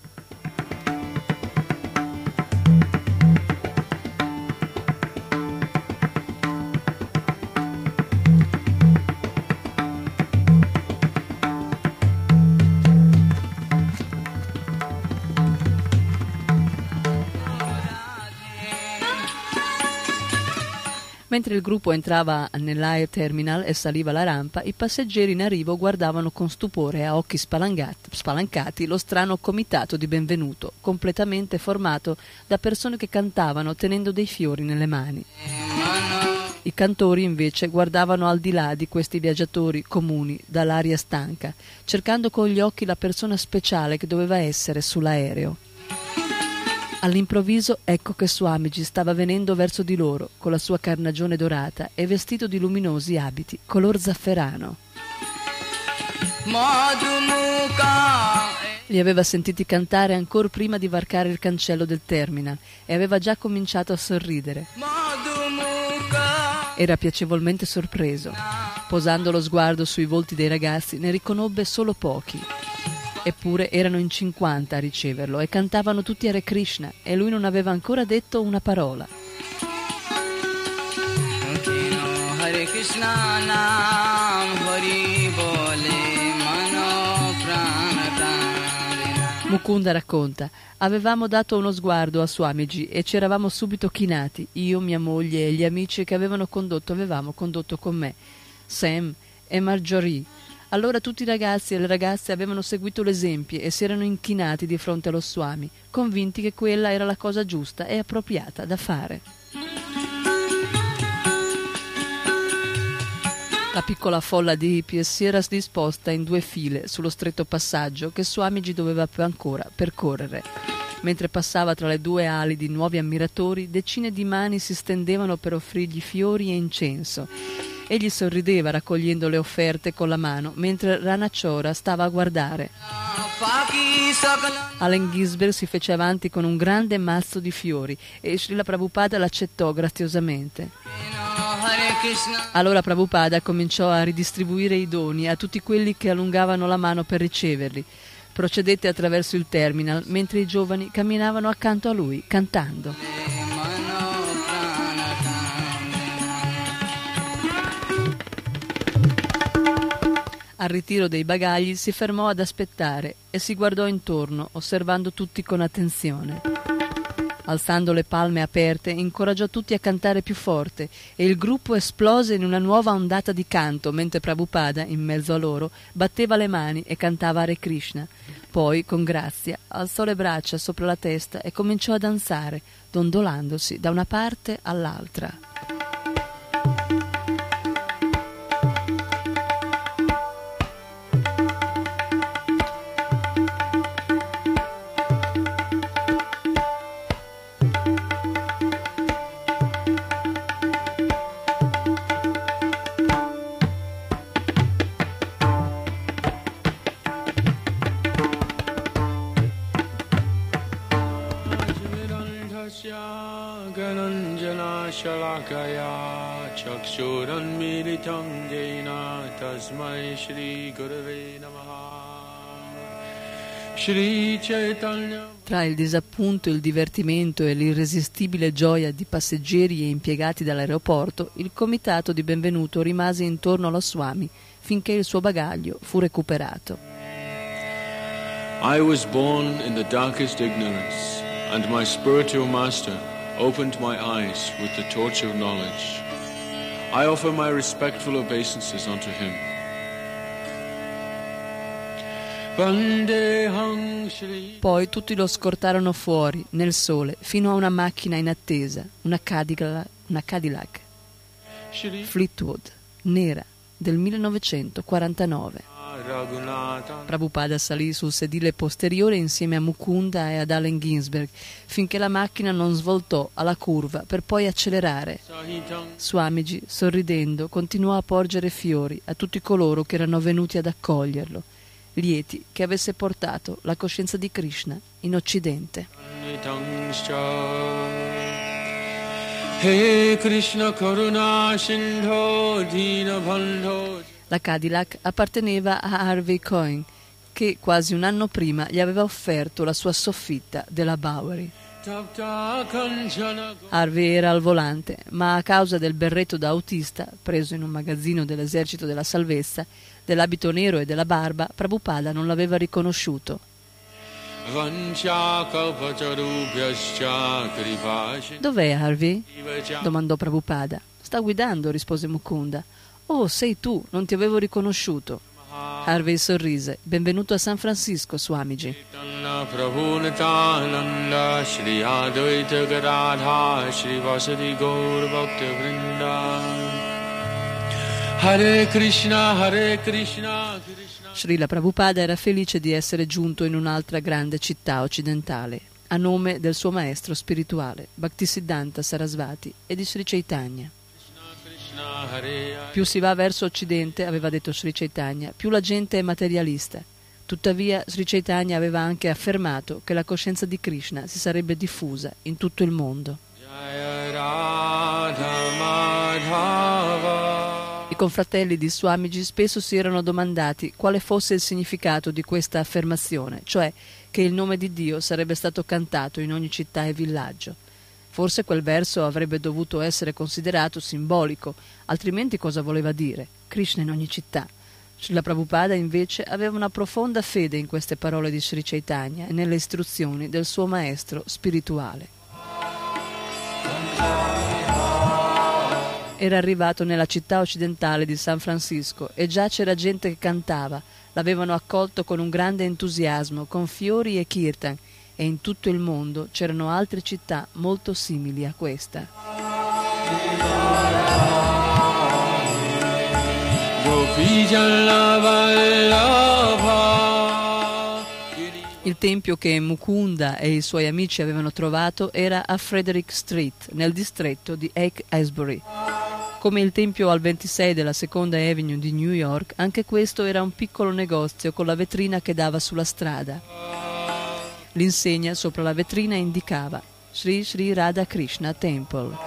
Mentre il gruppo entrava nell'air terminal e saliva la rampa, i passeggeri in arrivo guardavano con stupore a occhi spalancati lo strano comitato di benvenuto, completamente formato da persone che cantavano tenendo dei fiori nelle mani. I cantori invece guardavano al di là di questi viaggiatori comuni dall'aria stanca, cercando con gli occhi la persona speciale che doveva essere sull'aereo. All'improvviso ecco che Swamiji stava venendo verso di loro con la sua carnagione dorata e vestito di luminosi abiti color zafferano. Li aveva sentiti cantare ancora prima di varcare il cancello del terminal e aveva già cominciato a sorridere. Era piacevolmente sorpreso. Posando lo sguardo sui volti dei ragazzi, ne riconobbe solo pochi. Eppure erano in 50 a riceverlo e cantavano tutti Hare Krishna e lui non aveva ancora detto una parola. Hare Krishna Nam Hari Bole Mano Mukunda racconta, avevamo dato uno sguardo a Swamiji e ci eravamo subito chinati, io, mia moglie e gli amici che avevano condotto, avevamo condotto con me, Sam e Marjorie. Allora tutti i ragazzi e le ragazze avevano seguito l'esempio e si erano inchinati di fronte allo Swami, convinti che quella era la cosa giusta e appropriata da fare. La piccola folla di hippies si era disposta in due file sullo stretto passaggio che Swamiji doveva ancora percorrere. Mentre passava tra le due ali di nuovi ammiratori, decine di mani si stendevano per offrirgli fiori e incenso. Egli sorrideva raccogliendo le offerte con la mano, mentre Rana Chora stava a guardare. Allen Gisberg si fece avanti con un grande mazzo di fiori e Srila Prabhupada l'accettò graziosamente. Allora Prabhupada cominciò a ridistribuire i doni a tutti quelli che allungavano la mano per riceverli. Procedette attraverso il terminal mentre i giovani camminavano accanto a lui, cantando. Al ritiro dei bagagli si fermò ad aspettare e si guardò intorno, osservando tutti con attenzione. Alzando le palme aperte, incoraggiò tutti a cantare più forte e il gruppo esplose in una nuova ondata di canto, mentre Prabhupada, in mezzo a loro, batteva le mani e cantava Hare Krishna. Poi, con grazia, alzò le braccia sopra la testa e cominciò a danzare, dondolandosi da una parte all'altra. Tra il disappunto, il divertimento e l'irresistibile gioia di passeggeri e impiegati dall'aeroporto, il comitato di benvenuto rimase intorno allo Swami finché il suo bagaglio fu recuperato. I was born in the darkest ignorance, and my spiritual master opened my eyes with the torch of knowledge. I offer my respectful obeisances unto him. Poi tutti lo scortarono fuori, nel sole, fino a una macchina in attesa, una Cadillac, una Cadillac. Fleetwood, nera, del 1949. Prabhupada salì sul sedile posteriore insieme a Mukunda e ad Allen Ginsberg finché la macchina non svoltò alla curva per poi accelerare. Swamiji, sorridendo, continuò a porgere fiori a tutti coloro che erano venuti ad accoglierlo, lieti che avesse portato la coscienza di Krishna in Occidente. La Cadillac apparteneva a Harvey Coyne, che quasi un anno prima gli aveva offerto la sua soffitta della Bowery. Harvey era al volante, ma a causa del berretto da autista, preso in un magazzino dell'esercito della salvezza, dell'abito nero e della barba, Prabhupada non l'aveva riconosciuto. Dov'è Harvey? domandò Prabhupada. Sta guidando, rispose Mukunda. Oh, sei tu, non ti avevo riconosciuto. Harvey sorrise. Benvenuto a San Francisco, Swamiji. Hare Krishna, Hare Krishna, Srila Prabhupada era felice di essere giunto in un'altra grande città occidentale, a nome del suo maestro spirituale, Bhaktisiddhanta Sarasvati e di Sri Chaitanya. Più si va verso occidente, aveva detto Sri Chaitanya, più la gente è materialista. Tuttavia Sri Chaitanya aveva anche affermato che la coscienza di Krishna si sarebbe diffusa in tutto il mondo. I confratelli di Swamiji spesso si erano domandati quale fosse il significato di questa affermazione, cioè che il nome di Dio sarebbe stato cantato in ogni città e villaggio. Forse quel verso avrebbe dovuto essere considerato simbolico, altrimenti cosa voleva dire? Krishna in ogni città. Srila Prabhupada invece aveva una profonda fede in queste parole di Sri Chaitanya e nelle istruzioni del suo maestro spirituale. Era arrivato nella città occidentale di San Francisco e già c'era gente che cantava, l'avevano accolto con un grande entusiasmo, con fiori e kirtan, e in tutto il mondo c'erano altre città molto simili a questa. Il tempio che Mukunda e i suoi amici avevano trovato era a Frederick Street, nel distretto di Haight-Ashbury. Come il tempio al 26 della Seconda Avenue di New York, anche questo era un piccolo negozio con la vetrina che dava sulla strada. L'insegna sopra la vetrina indicava Sri Sri Radha Krishna Temple.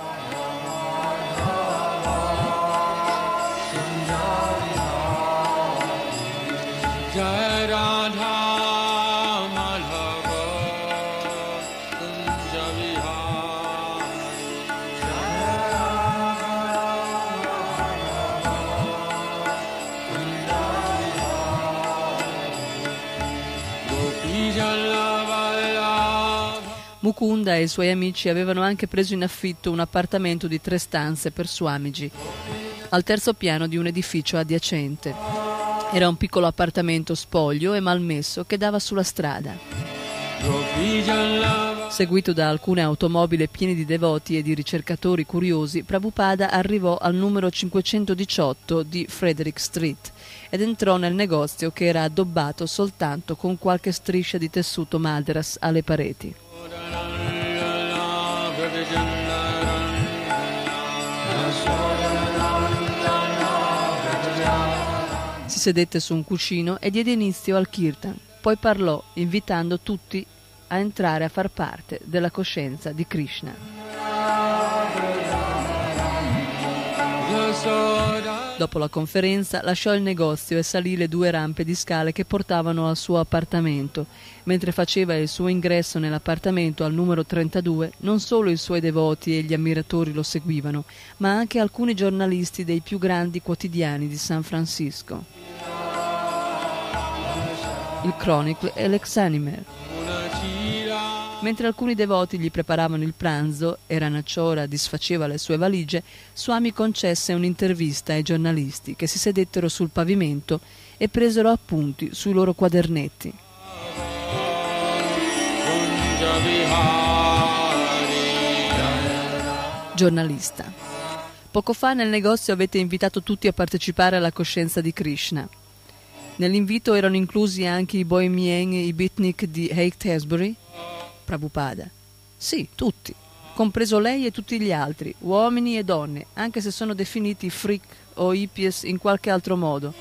Mukunda e i suoi amici avevano anche preso in affitto un appartamento di tre stanze per Swamiji, al terzo piano di un edificio adiacente. Era un piccolo appartamento spoglio e malmesso che dava sulla strada. Seguito da alcune automobili piene di devoti e di ricercatori curiosi, Prabhupada arrivò al numero 518 di Frederick Street ed entrò nel negozio che era addobbato soltanto con qualche striscia di tessuto madras alle pareti. Si sedette su un cuscino e diede inizio al kirtan. Poi parlò, invitando tutti a entrare a far parte della coscienza di Krishna. Dopo la conferenza lasciò il negozio e salì le due rampe di scale che portavano al suo appartamento. Mentre faceva il suo ingresso nell'appartamento al numero 32, non solo i suoi devoti e gli ammiratori lo seguivano, ma anche alcuni giornalisti dei più grandi quotidiani di San Francisco. Il Chronicle e l'Exanimer. Mentre alcuni devoti gli preparavano il pranzo e Ranacciora disfaceva le sue valigie, Swami concesse un'intervista ai giornalisti che si sedettero sul pavimento e presero appunti sui loro quadernetti. Giornalista. Poco fa nel negozio avete invitato tutti a partecipare alla coscienza di Krishna. Nell'invito erano inclusi anche i bohemien e i beatnik di Haight-Ashbury? Prabhupada. Sì, tutti, compreso lei e tutti gli altri, uomini e donne, anche se sono definiti freak o hippies in qualche altro modo.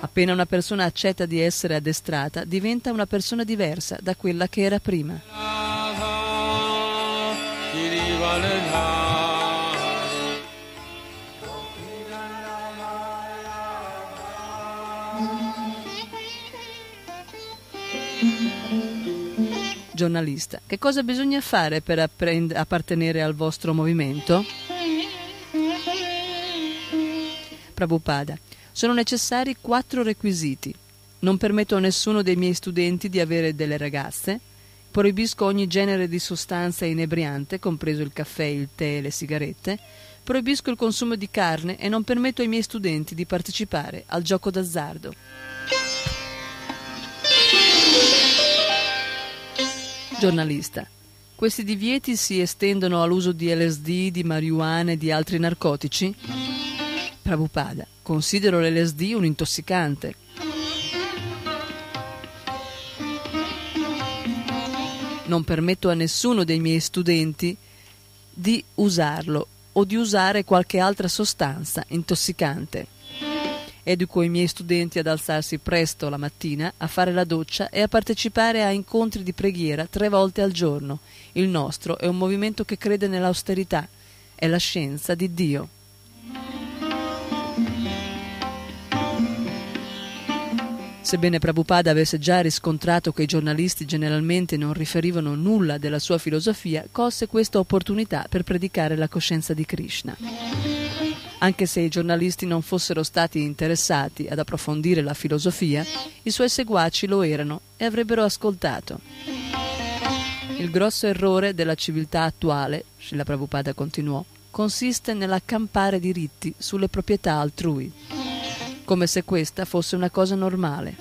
Appena una persona accetta di essere addestrata, diventa una persona diversa da quella che era prima. Giornalista, che cosa bisogna fare per appartenere al vostro movimento? Prabhupada, sono necessari quattro requisiti. Non permetto a nessuno dei miei studenti di avere delle ragazze. Proibisco ogni genere di sostanza inebriante, compreso il caffè, il tè e le sigarette. Proibisco il consumo di carne e non permetto ai miei studenti di partecipare al gioco d'azzardo. Giornalista. Questi divieti si estendono all'uso di LSD, di marijuana e di altri narcotici? Prabhupada. Considero l'LSD un intossicante. Non permetto a nessuno dei miei studenti di usarlo o di usare qualche altra sostanza intossicante. Educo i miei studenti ad alzarsi presto la mattina, a fare la doccia e a partecipare a incontri di preghiera tre volte al giorno. Il nostro è un movimento che crede nell'austerità, è la scienza di Dio. Sebbene Prabhupada avesse già riscontrato che i giornalisti generalmente non riferivano nulla della sua filosofia, colse questa opportunità per predicare la coscienza di Krishna. Anche se i giornalisti non fossero stati interessati ad approfondire la filosofia, i suoi seguaci lo erano e avrebbero ascoltato. Il grosso errore della civiltà attuale, Srila Prabhupada continuò, consiste nell'accampare diritti sulle proprietà altrui come se questa fosse una cosa normale.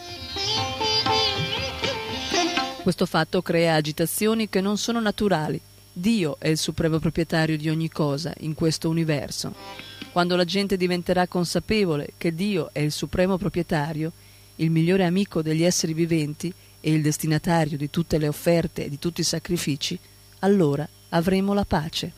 Questo fatto crea agitazioni che non sono naturali. Dio è il supremo proprietario di ogni cosa in questo universo. Quando la gente diventerà consapevole che Dio è il supremo proprietario, il migliore amico degli esseri viventi e il destinatario di tutte le offerte e di tutti i sacrifici, allora avremo la pace.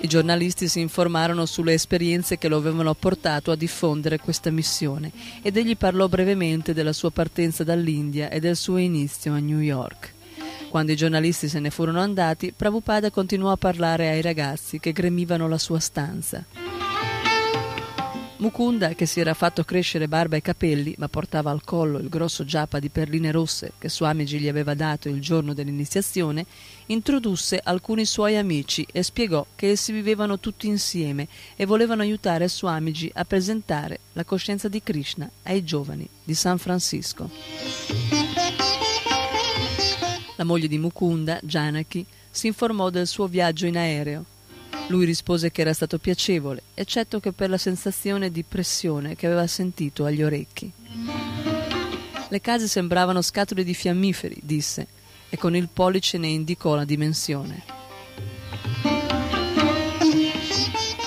I giornalisti si informarono sulle esperienze che lo avevano portato a diffondere questa missione ed egli parlò brevemente della sua partenza dall'India e del suo inizio a New York. Quando i giornalisti se ne furono andati, Prabhupada continuò a parlare ai ragazzi che gremivano la sua stanza. Mukunda, che si era fatto crescere barba e capelli, ma portava al collo il grosso giappa di perline rosse che Swamiji gli aveva dato il giorno dell'iniziazione, introdusse alcuni suoi amici e spiegò che essi vivevano tutti insieme e volevano aiutare Swamiji a presentare la coscienza di Krishna ai giovani di San Francisco. La moglie di Mukunda, Janaki, si informò del suo viaggio in aereo lui rispose che era stato piacevole, eccetto che per la sensazione di pressione che aveva sentito agli orecchi. Le case sembravano scatole di fiammiferi, disse, e con il pollice ne indicò la dimensione.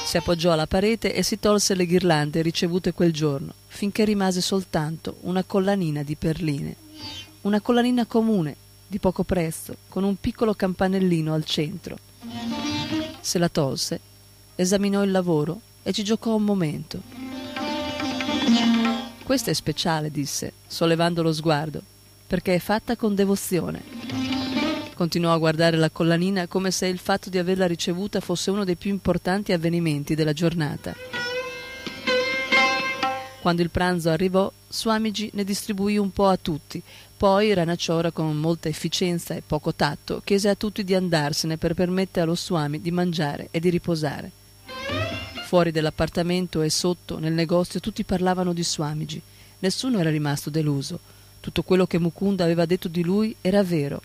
Si appoggiò alla parete e si tolse le ghirlande ricevute quel giorno, finché rimase soltanto una collanina di perline. Una collanina comune, di poco prezzo, con un piccolo campanellino al centro se la tolse, esaminò il lavoro e ci giocò un momento. Questa è speciale, disse, sollevando lo sguardo, perché è fatta con devozione. Continuò a guardare la collanina come se il fatto di averla ricevuta fosse uno dei più importanti avvenimenti della giornata. Quando il pranzo arrivò, Swamiji ne distribuì un po' a tutti, poi Ranacciora, con molta efficienza e poco tatto, chiese a tutti di andarsene per permettere allo Swami di mangiare e di riposare. Fuori dell'appartamento e sotto, nel negozio, tutti parlavano di Swamiji. Nessuno era rimasto deluso. Tutto quello che Mukunda aveva detto di lui era vero.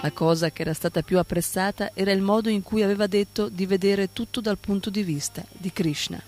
La cosa che era stata più apprezzata era il modo in cui aveva detto di vedere tutto dal punto di vista di Krishna.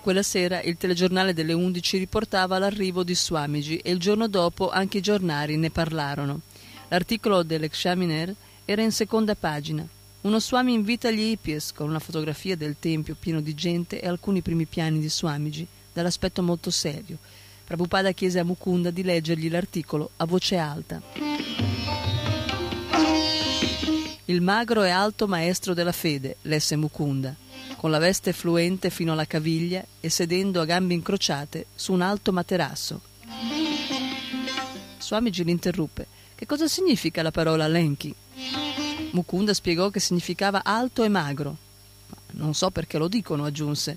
Quella sera il telegiornale delle 11 riportava l'arrivo di Swamiji e il giorno dopo anche i giornali ne parlarono. L'articolo dell'Examiner era in seconda pagina. Uno Swami invita gli hippies con una fotografia del tempio pieno di gente e alcuni primi piani di Swamiji, dall'aspetto molto serio. Prabhupada chiese a Mukunda di leggergli l'articolo a voce alta. Il magro e alto maestro della fede, lesse Mukunda con la veste fluente fino alla caviglia e sedendo a gambe incrociate su un alto materasso. Swamiji l'interruppe. Che cosa significa la parola Lenki? Mukunda spiegò che significava alto e magro. Non so perché lo dicono, aggiunse.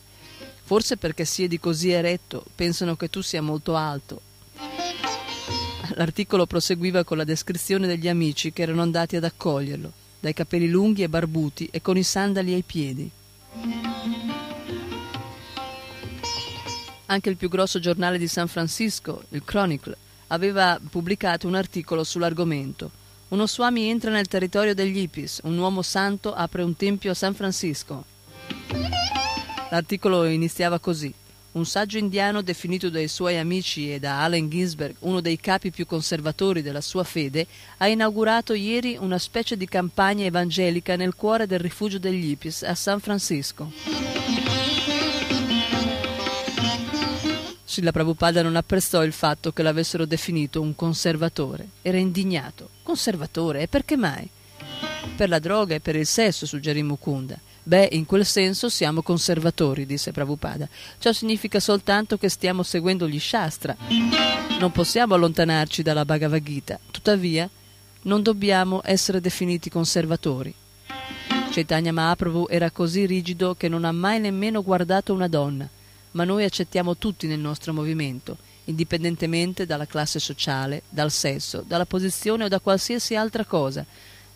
Forse perché siedi così eretto, pensano che tu sia molto alto. L'articolo proseguiva con la descrizione degli amici che erano andati ad accoglierlo, dai capelli lunghi e barbuti e con i sandali ai piedi. Anche il più grosso giornale di San Francisco, il Chronicle, aveva pubblicato un articolo sull'argomento. Uno Swami entra nel territorio degli hippies, un uomo santo apre un tempio a San Francisco. L'articolo iniziava così. Un saggio indiano definito dai suoi amici e da Allen Ginsberg uno dei capi più conservatori della sua fede, ha inaugurato ieri una specie di campagna evangelica nel cuore del rifugio degli hippies a San Francisco. Srila Prabhupada non apprezzò il fatto che l'avessero definito un conservatore. Era indignato. Conservatore? E perché mai? Per la droga e per il sesso, suggerì Mukunda. Beh, in quel senso siamo conservatori, disse Prabhupada. Ciò significa soltanto che stiamo seguendo gli Shastra. Non possiamo allontanarci dalla Bhagavad Gita. Tuttavia, non dobbiamo essere definiti conservatori. Chaitanya Mahaprabhu era così rigido che non ha mai nemmeno guardato una donna, ma noi accettiamo tutti nel nostro movimento, indipendentemente dalla classe sociale, dal sesso, dalla posizione o da qualsiasi altra cosa.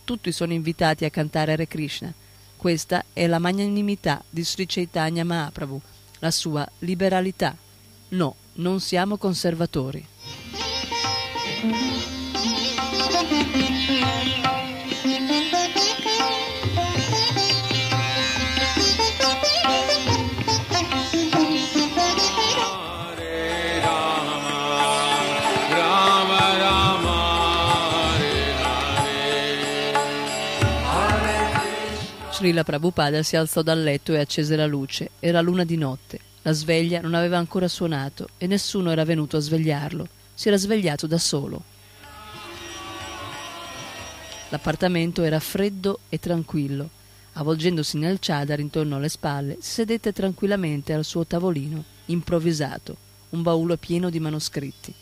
Tutti sono invitati a cantare Hare Krishna. Questa è la magnanimità di Sri Chaitanya Mahaprabhu, la sua liberalità. No, non siamo conservatori. Srila Prabhupada si alzò dal letto e accese la luce. Era luna di notte. La sveglia non aveva ancora suonato e nessuno era venuto a svegliarlo. Si era svegliato da solo. L'appartamento era freddo e tranquillo. Avvolgendosi nel chadar intorno alle spalle, si sedette tranquillamente al suo tavolino, improvvisato, un baule pieno di manoscritti.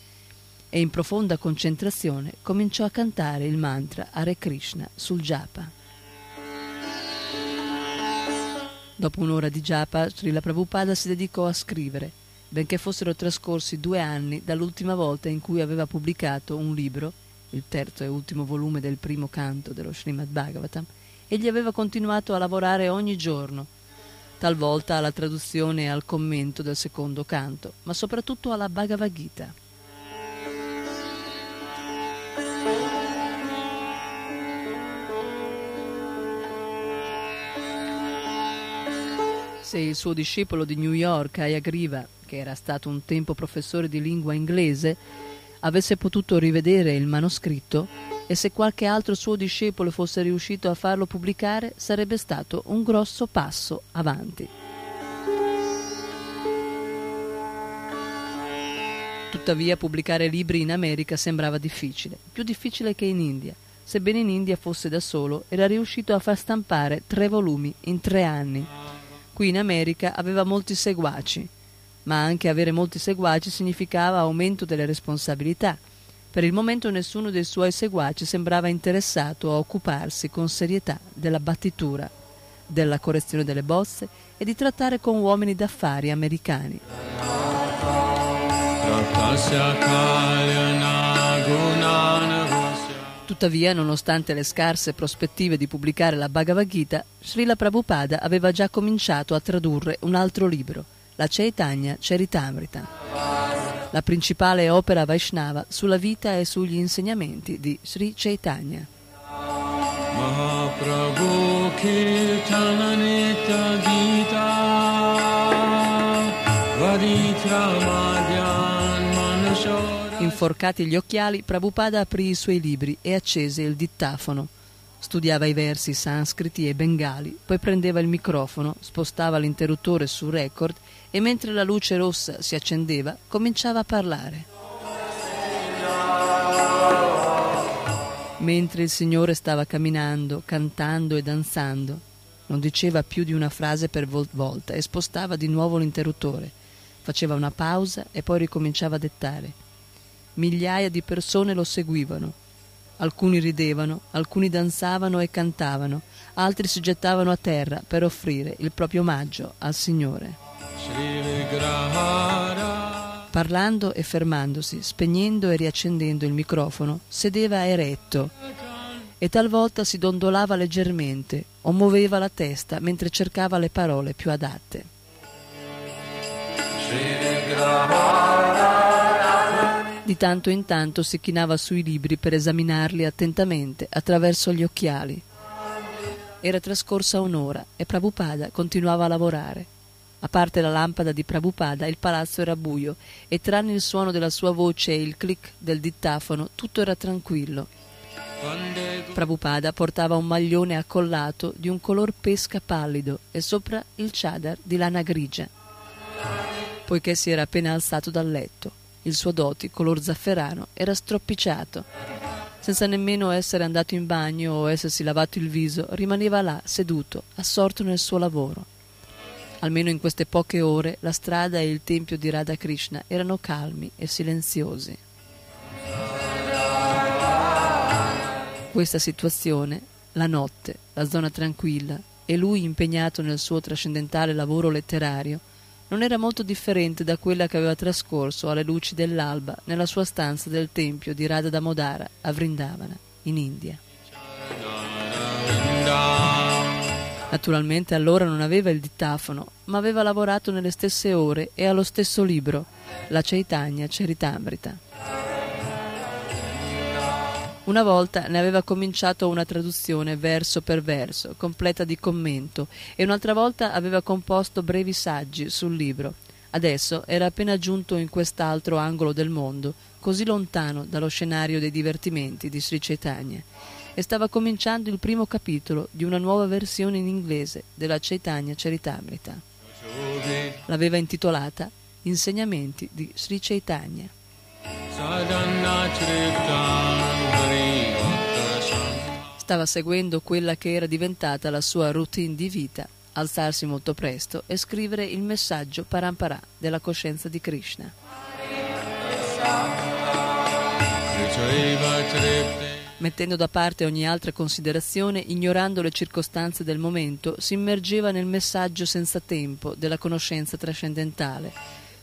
E in profonda concentrazione cominciò a cantare il mantra Hare Krishna sul japa. Dopo un'ora di japa, Srila Prabhupada si dedicò a scrivere, benché fossero trascorsi due anni dall'ultima volta in cui aveva pubblicato un libro, il terzo e ultimo volume del primo canto dello Srimad Bhagavatam, egli aveva continuato a lavorare ogni giorno, talvolta alla traduzione e al commento del secondo canto, ma soprattutto alla Bhagavad Gita. Se il suo discepolo di New York, Ayagriva, che era stato un tempo professore di lingua inglese, avesse potuto rivedere il manoscritto e se qualche altro suo discepolo fosse riuscito a farlo pubblicare, sarebbe stato un grosso passo avanti. Tuttavia pubblicare libri in America sembrava difficile, più difficile che in India. Sebbene in India fosse da solo, era riuscito a far stampare tre volumi in tre anni. Qui in America aveva molti seguaci, ma anche avere molti seguaci significava aumento delle responsabilità. Per il momento nessuno dei suoi seguaci sembrava interessato a occuparsi con serietà della battitura, della correzione delle bozze e di trattare con uomini d'affari americani. Tuttavia, nonostante le scarse prospettive di pubblicare la Bhagavad Gita, Srila Prabhupada aveva già cominciato a tradurre un altro libro, la Chaitanya Charitamrita, la principale opera Vaishnava sulla vita e sugli insegnamenti di Sri Chaitanya. Mahaprabhu Kirtananita Gita Varitramadyan Inforcati gli occhiali, Prabhupada aprì i suoi libri e accese il dittafono. Studiava i versi sanscriti e bengali, poi prendeva il microfono, spostava l'interruttore su record e mentre la luce rossa si accendeva cominciava a parlare. Mentre il Signore stava camminando, cantando e danzando, non diceva più di una frase per volta e spostava di nuovo l'interruttore. Faceva una pausa e poi ricominciava a dettare. Migliaia di persone lo seguivano. Alcuni ridevano, alcuni danzavano e cantavano, altri si gettavano a terra per offrire il proprio omaggio al Signore. Parlando e fermandosi, spegnendo e riaccendendo il microfono, sedeva eretto e talvolta si dondolava leggermente o muoveva la testa mentre cercava le parole più adatte. Di tanto in tanto si chinava sui libri per esaminarli attentamente attraverso gli occhiali. Era trascorsa un'ora e Prabhupada continuava a lavorare. A parte la lampada di Prabhupada, il palazzo era buio e tranne il suono della sua voce e il clic del dittafono, tutto era tranquillo. Prabhupada portava un maglione accollato di un color pesca pallido e sopra il chadar di lana grigia, poiché si era appena alzato dal letto. Il suo doti, color zafferano, era stropicciato. Senza nemmeno essere andato in bagno o essersi lavato il viso, rimaneva là, seduto, assorto nel suo lavoro. Almeno in queste poche ore la strada e il tempio di Radha Krishna erano calmi e silenziosi. Questa situazione, la notte, la zona tranquilla e lui impegnato nel suo trascendentale lavoro letterario, non era molto differente da quella che aveva trascorso alle luci dell'alba nella sua stanza del tempio di Radha Damodara a Vrindavana, in India. Naturalmente allora non aveva il dittafono, ma aveva lavorato nelle stesse ore e allo stesso libro, la Chaitanya Charitamrita. Una volta ne aveva cominciato una traduzione verso per verso, completa di commento, e un'altra volta aveva composto brevi saggi sul libro. Adesso era appena giunto in quest'altro angolo del mondo, così lontano dallo scenario dei divertimenti di Sri Chaitanya, e stava cominciando il primo capitolo di una nuova versione in inglese della Chaitanya Charitamrita. L'aveva intitolata Insegnamenti di Sri Chaitanya. Stava seguendo quella che era diventata la sua routine di vita, alzarsi molto presto e scrivere il messaggio parampara della coscienza di Krishna. Mettendo da parte ogni altra considerazione, ignorando le circostanze del momento, si immergeva nel messaggio senza tempo della conoscenza trascendentale.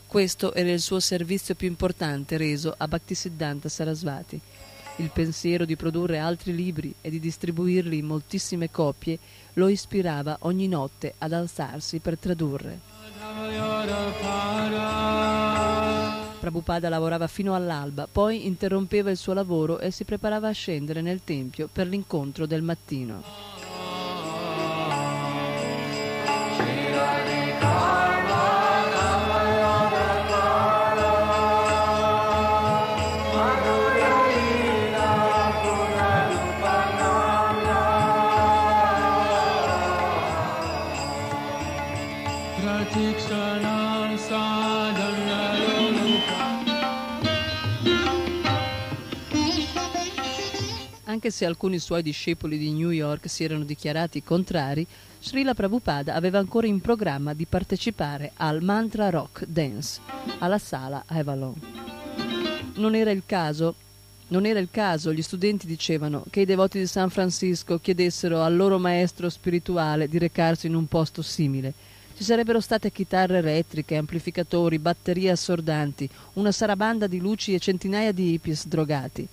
Questo era il suo servizio più importante reso a Bhaktisiddhanta Sarasvati. Il pensiero di produrre altri libri e di distribuirli in moltissime copie lo ispirava ogni notte ad alzarsi per tradurre. Prabhupada lavorava fino all'alba, poi interrompeva il suo lavoro e si preparava a scendere nel tempio per l'incontro del mattino. Anche se alcuni suoi discepoli di New York si erano dichiarati contrari, Srila Prabhupada aveva ancora in programma di partecipare al Mantra Rock Dance alla sala Avalon. Non era il caso non era il caso, gli studenti dicevano, che i devoti di San Francisco chiedessero al loro maestro spirituale di recarsi in un posto simile. Ci sarebbero state chitarre elettriche, amplificatori, batterie assordanti, una sarabanda di luci e centinaia di hippies drogati.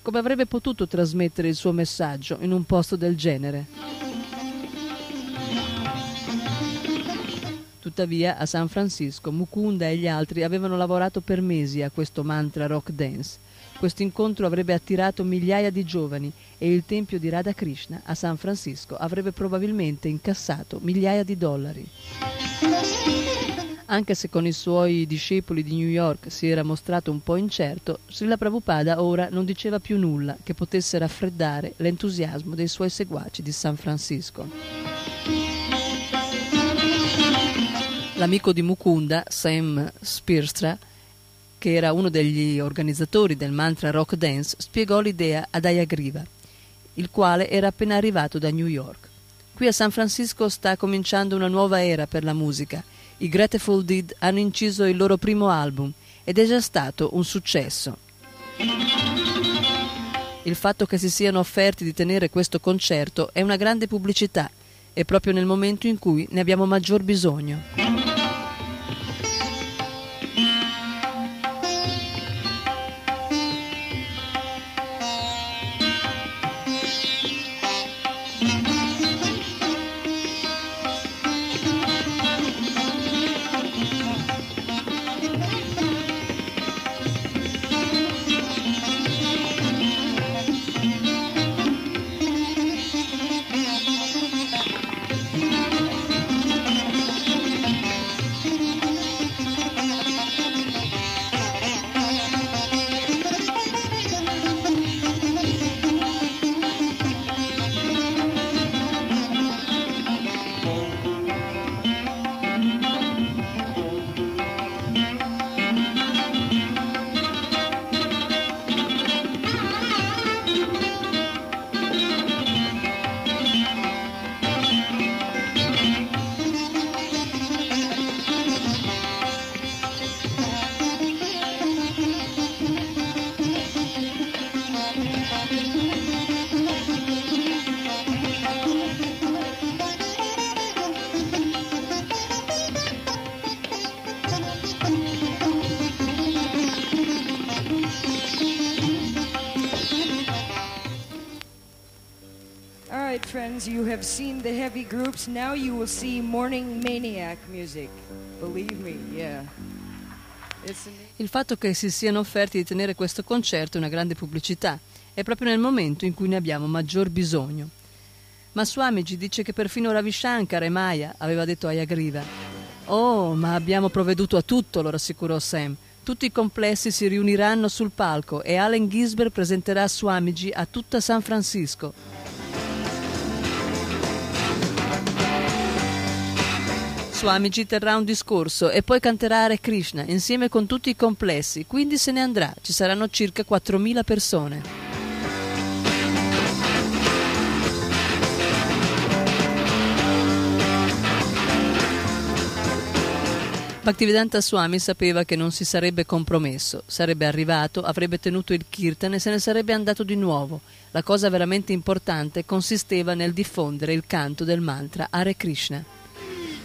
Come avrebbe potuto trasmettere il suo messaggio in un posto del genere? Tuttavia, a San Francisco, Mukunda e gli altri avevano lavorato per mesi a questo mantra rock dance. Questo incontro avrebbe attirato migliaia di giovani e il tempio di Radha Krishna a San Francisco avrebbe probabilmente incassato migliaia di dollari. Anche se con i suoi discepoli di New York si era mostrato un po' incerto, Srila Prabhupada ora non diceva più nulla che potesse raffreddare l'entusiasmo dei suoi seguaci di San Francisco. L'amico di Mukunda, Sam Spirstra, che era uno degli organizzatori del mantra rock dance, spiegò l'idea ad Ayagriva, il quale era appena arrivato da New York. Qui a San Francisco sta cominciando una nuova era per la musica. I Grateful Dead hanno inciso il loro primo album ed è già stato un successo. Il fatto che si siano offerti di tenere questo concerto è una grande pubblicità e proprio nel momento in cui ne abbiamo maggior bisogno. Friends, you have seen the heavy groups. Now you will see morning maniac music. Believe me, yeah. Il fatto che si siano offerti di tenere questo concerto è una grande pubblicità. È proprio nel momento in cui ne abbiamo maggior bisogno. Ma Swamiji dice che perfino Ravi Shankar e Maya aveva detto a Yagriva. Oh, ma abbiamo provveduto a tutto, lo rassicurò Sam. Tutti i complessi si riuniranno sul palco e Allen Gisbert presenterà Swamiji a tutta San Francisco. Swamiji terrà un discorso e poi canterà Hare Krishna insieme con tutti i complessi, quindi se ne andrà. Ci saranno circa 4.000 persone. Bhaktivedanta Swami sapeva che non si sarebbe compromesso, sarebbe arrivato, avrebbe tenuto il kirtan e se ne sarebbe andato di nuovo. La cosa veramente importante consisteva nel diffondere il canto del mantra Hare Krishna.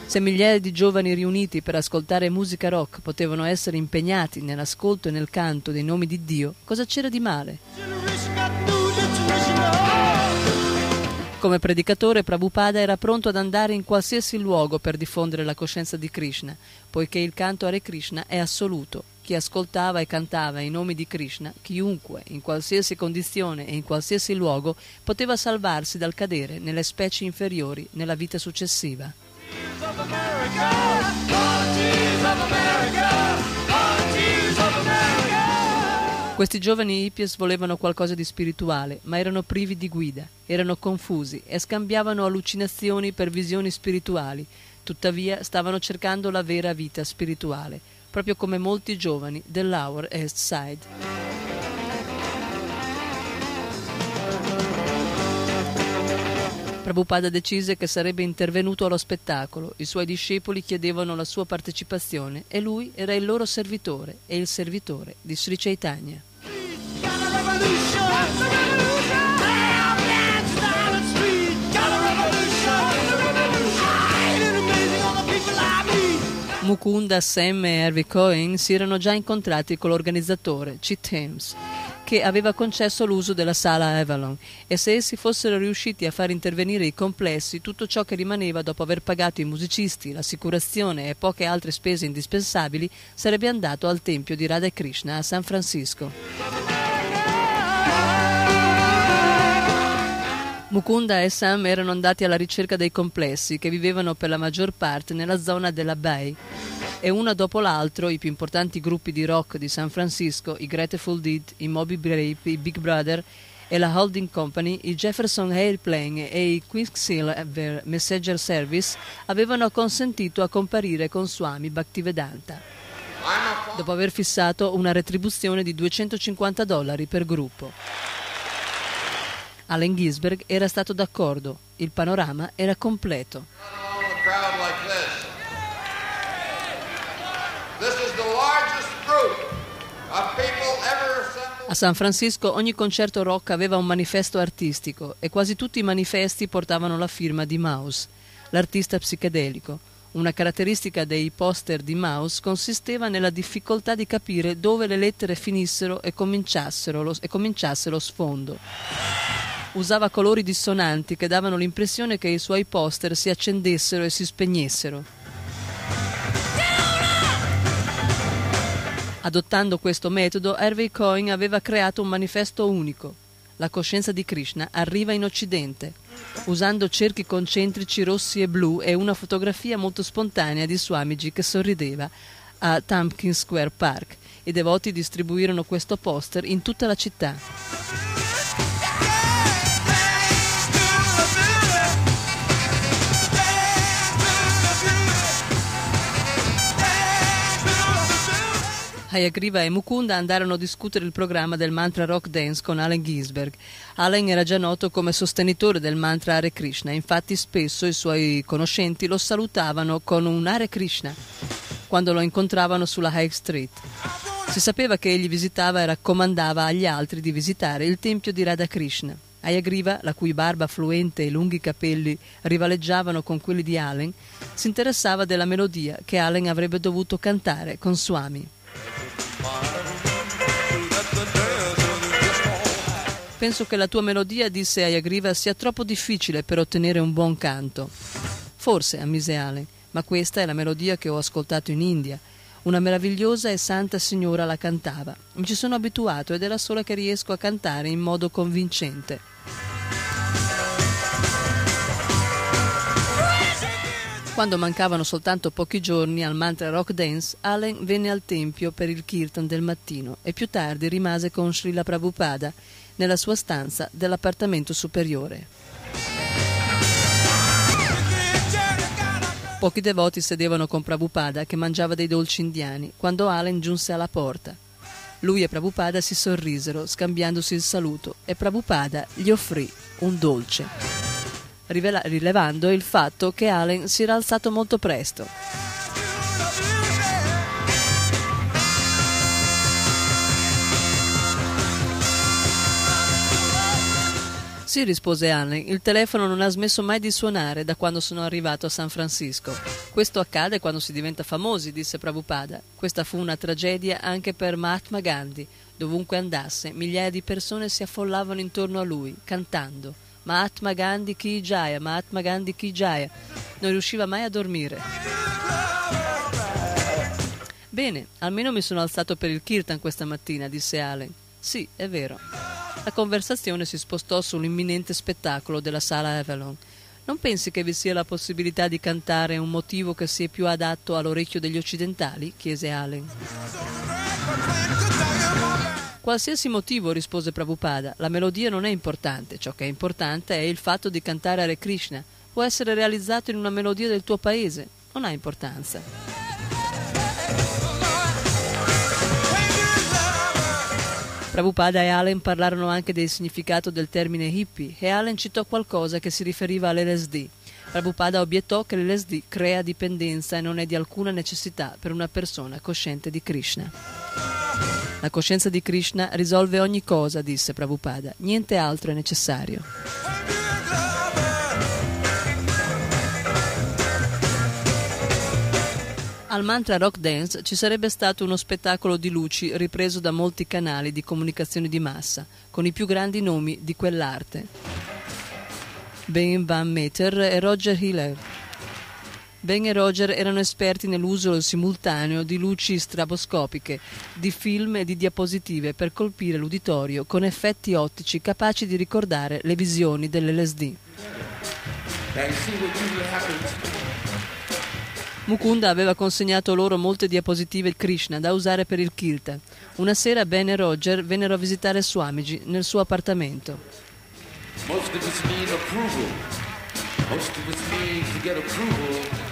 Se migliaia di giovani riuniti per ascoltare musica rock potevano essere impegnati nell'ascolto e nel canto dei nomi di Dio, cosa c'era di male? Come predicatore, Prabhupada era pronto ad andare in qualsiasi luogo per diffondere la coscienza di Krishna, poiché il canto Hare Krishna è assoluto. Chi ascoltava e cantava i nomi di Krishna, chiunque, in qualsiasi condizione e in qualsiasi luogo, poteva salvarsi dal cadere nelle specie inferiori nella vita successiva. Questi giovani hippies volevano qualcosa di spirituale, ma erano privi di guida, erano confusi e scambiavano allucinazioni per visioni spirituali, tuttavia stavano cercando la vera vita spirituale, proprio come molti giovani dell'Hour East Side. Prabhupada decise che sarebbe intervenuto allo spettacolo, i suoi discepoli chiedevano la sua partecipazione e lui era il loro servitore e il servitore di Sri Chaitanya. Mukunda, Sam e Harvey Cohen si erano già incontrati con l'organizzatore, Chit Thames, che aveva concesso l'uso della sala Avalon e se essi fossero riusciti a far intervenire i complessi, tutto ciò che rimaneva dopo aver pagato i musicisti, l'assicurazione e poche altre spese indispensabili sarebbe andato al tempio di Radha Krishna a San Francisco. Mukunda e Sam erano andati alla ricerca dei complessi che vivevano per la maggior parte nella zona della Bay e uno dopo l'altro i più importanti gruppi di rock di San Francisco, i Grateful Dead, i Moby Grape, i Big Brother e la Holding Company, i Jefferson Airplane e i Quicksilver Messenger Service avevano consentito a comparire con Swami Bhaktivedanta dopo aver fissato una retribuzione di 250 dollari per gruppo. Allen Gisberg era stato d'accordo, il panorama era completo. A San Francisco ogni concerto rock aveva un manifesto artistico e quasi tutti i manifesti portavano la firma di Mouse, l'artista psichedelico. Una caratteristica dei poster di Mouse consisteva nella difficoltà di capire dove le lettere finissero e cominciassero lo, e cominciasse lo sfondo. Usava colori dissonanti che davano l'impressione che i suoi poster si accendessero e si spegnessero. Adottando questo metodo, Harvey Cohen aveva creato un manifesto unico. La coscienza di Krishna arriva in Occidente, usando cerchi concentrici rossi e blu e una fotografia molto spontanea di Swamiji che sorrideva a Tompkins Square Park. I devoti distribuirono questo poster in tutta la città. Hayagriva e Mukunda andarono a discutere il programma del mantra rock dance con Allen Ginsberg. Allen era già noto come sostenitore del mantra Hare Krishna, infatti spesso i suoi conoscenti lo salutavano con un Hare Krishna quando lo incontravano sulla High Street. Si sapeva che egli visitava e raccomandava agli altri di visitare il tempio di Radha Krishna. Ayagriva, la cui barba fluente e lunghi capelli rivaleggiavano con quelli di Allen, si interessava della melodia che Allen avrebbe dovuto cantare con Swami. Penso che la tua melodia, disse Ayagriva, sia troppo difficile per ottenere un buon canto. Forse, ammise Allen, ma questa è la melodia che ho ascoltato in India. Una meravigliosa e santa signora la cantava. Mi ci sono abituato ed è la sola che riesco a cantare in modo convincente. Quando mancavano soltanto pochi giorni al mantra rock dance, Allen venne al tempio per il kirtan del mattino e più tardi rimase con Srila Prabhupada nella sua stanza dell'appartamento superiore. Pochi devoti sedevano con Prabhupada che mangiava dei dolci indiani quando Allen giunse alla porta. Lui e Prabhupada si sorrisero scambiandosi il saluto e Prabhupada gli offrì un dolce rivela- rilevando il fatto che Allen si era alzato molto presto. Sì, rispose Allen, il telefono non ha smesso mai di suonare da quando sono arrivato a San Francisco. Questo accade quando si diventa famosi, disse Prabhupada. Questa fu una tragedia anche per Mahatma Gandhi. Dovunque andasse, migliaia di persone si affollavano intorno a lui, cantando. Mahatma Gandhi Ki Jaya, Mahatma Gandhi Ki Jaya. Non riusciva mai a dormire. Bene, almeno mi sono alzato per il kirtan questa mattina, disse Allen. Sì, è vero. La conversazione si spostò sull'imminente spettacolo della sala Avalon. Non pensi che vi sia la possibilità di cantare un motivo che sia più adatto all'orecchio degli occidentali? chiese Allen. Qualsiasi motivo, rispose Prabhupada, la melodia non è importante, ciò che è importante è il fatto di cantare Hare Krishna. Può essere realizzato in una melodia del tuo paese, non ha importanza. Prabhupada e Allen parlarono anche del significato del termine hippie e Allen citò qualcosa che si riferiva all'LSD. Prabhupada obiettò che l'LSD crea dipendenza e non è di alcuna necessità per una persona cosciente di Krishna. La coscienza di Krishna risolve ogni cosa, disse Prabhupada, niente altro è necessario. Al mantra rock dance ci sarebbe stato uno spettacolo di luci ripreso da molti canali di comunicazione di massa, con i più grandi nomi di quell'arte. Ben Van Meter e Roger Hiller. Ben e Roger erano esperti nell'uso simultaneo di luci straboscopiche, di film e di diapositive per colpire l'uditorio con effetti ottici capaci di ricordare le visioni dell'LSD. Mukunda aveva consegnato loro molte diapositive Krishna da usare per il kirtan. Una sera Ben e Roger vennero a visitare Swamiji nel suo appartamento. Most of us need approval. Most of us need to get approval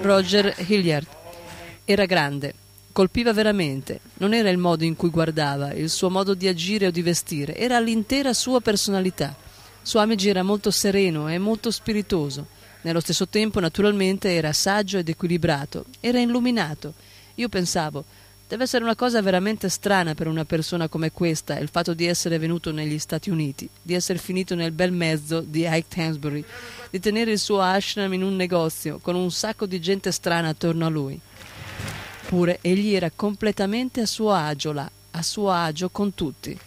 Roger Hilliard era grande, colpiva veramente, non era il modo in cui guardava, il suo modo di agire o di vestire, era l'intera sua personalità. Swamiji era molto sereno e molto spiritoso, nello stesso tempo naturalmente era saggio ed equilibrato, era illuminato. Io pensavo, Deve essere una cosa veramente strana per una persona come questa il fatto di essere venuto negli Stati Uniti, di essere finito nel bel mezzo di Ike Tansbury, di tenere il suo ashram in un negozio con un sacco di gente strana attorno a lui. Pure egli era completamente a suo agio là, a suo agio con tutti.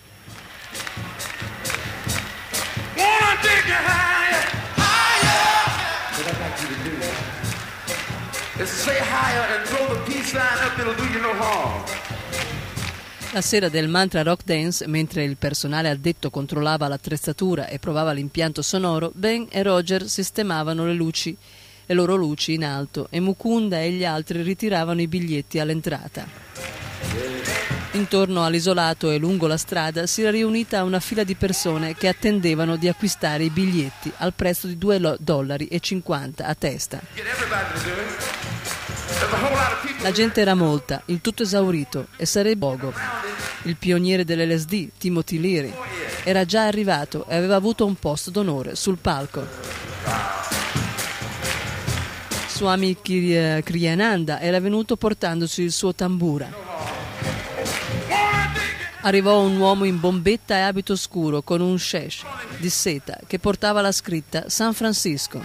La sera del mantra rock dance, mentre il personale addetto controllava l'attrezzatura e provava l'impianto sonoro, Ben e Roger sistemavano le luci, le loro luci in alto e Mukunda e gli altri ritiravano i biglietti all'entrata. Intorno all'isolato e lungo la strada si era riunita una fila di persone che attendevano di acquistare i biglietti al prezzo di 2,50 dollari a testa. La gente era molta, il tutto esaurito, e sarebbe Bogo. Il pioniere dell'LSD, Timothy Leary, era già arrivato e aveva avuto un posto d'onore sul palco. Swami Kriyananda era venuto portandosi il suo tambura. Arrivò un uomo in bombetta e abito scuro con un shesh di seta che portava la scritta San Francisco.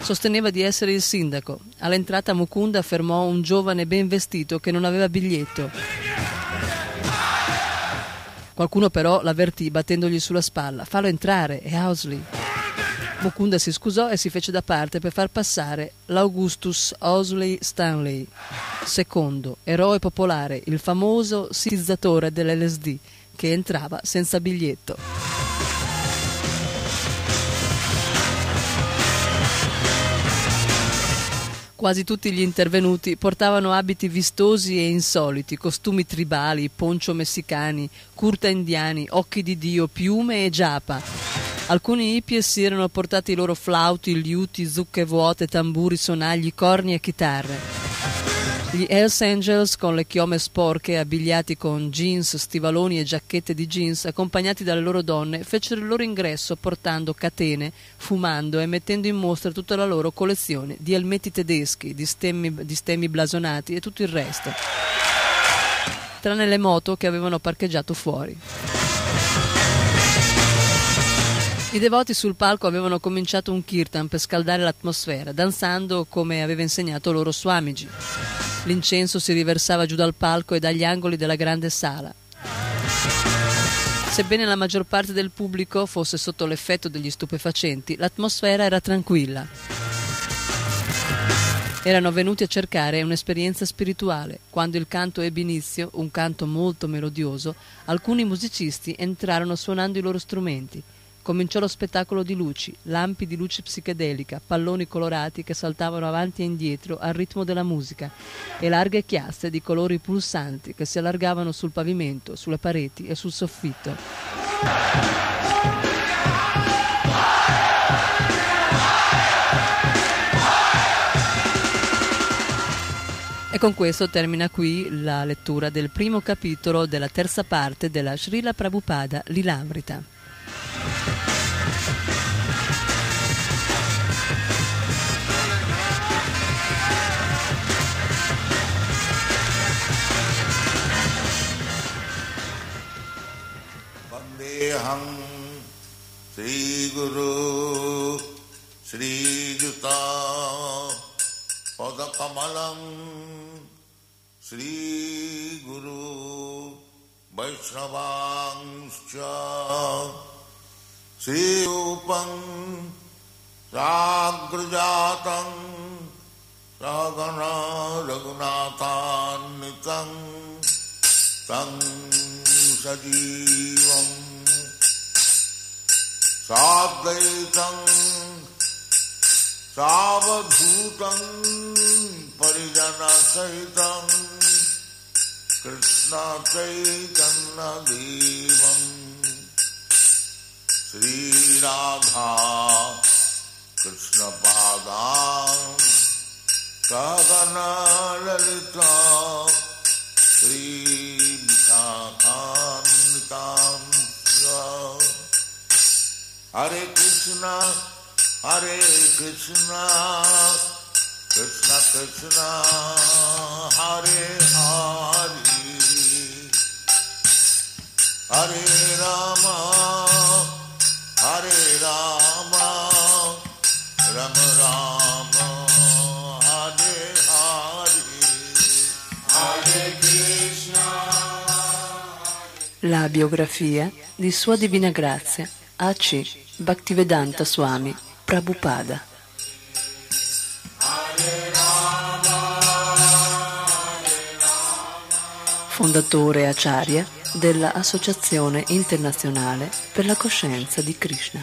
Sosteneva di essere il sindaco. All'entrata Mukunda fermò un giovane ben vestito che non aveva biglietto. Qualcuno però l'avvertì battendogli sulla spalla. Fallo entrare, è Housley. Mukunda si scusò e si fece da parte per far passare l'Augustus Housley Stanley, secondo, eroe popolare, il famoso sitizzatore dell'LSD, che entrava senza biglietto. Quasi tutti gli intervenuti portavano abiti vistosi e insoliti, costumi tribali, poncio messicani, curta indiani, occhi di Dio, piume e giapa. Alcuni hippie si erano portati i loro flauti, liuti, zucche vuote, tamburi, sonagli, corni e chitarre. Gli Hells Angels con le chiome sporche, abbigliati con jeans, stivaloni e giacchette di jeans, accompagnati dalle loro donne, fecero il loro ingresso portando catene, fumando e mettendo in mostra tutta la loro collezione di elmetti tedeschi, di stemmi, di stemmi blasonati e tutto il resto, tranne le moto che avevano parcheggiato fuori. I devoti sul palco avevano cominciato un kirtan per scaldare l'atmosfera, danzando come aveva insegnato loro Swamiji. L'incenso si riversava giù dal palco e dagli angoli della grande sala. Sebbene la maggior parte del pubblico fosse sotto l'effetto degli stupefacenti, l'atmosfera era tranquilla. Erano venuti a cercare un'esperienza spirituale. Quando il canto ebbe inizio, un canto molto melodioso, alcuni musicisti entrarono suonando i loro strumenti. Cominciò lo spettacolo di luci, lampi di luce psichedelica, palloni colorati che saltavano avanti e indietro al ritmo della musica e larghe chiasse di colori pulsanti che si allargavano sul pavimento, sulle pareti e sul soffitto. E con questo termina qui la lettura del primo capitolo della terza parte della Srila Prabhupada Lilamrita. श्रीगुरु वैष्णवांश्च। श्रीरूपं साग्रजातं सगना रघुनाथान्वितं तं सजीवम् साद्वैतं सावधूतं परिजनसहितं कृष्णचैतन्यदेवम् श्रीराधा कृष्णपादां सगनललिता श्रीविशाखान्वितां हरे कृष्ण हरे Krishna Krishna Krishna Hare Hare. Hare Rama Hare Rama. Rama Rama Hare Hare. Hare Krishna. La biografia di Sua Divina Grazia A.C. Bhaktivedanta Swami Prabhupada. Fondatore Acharya della Associazione Internazionale per la Coscienza di Krishna,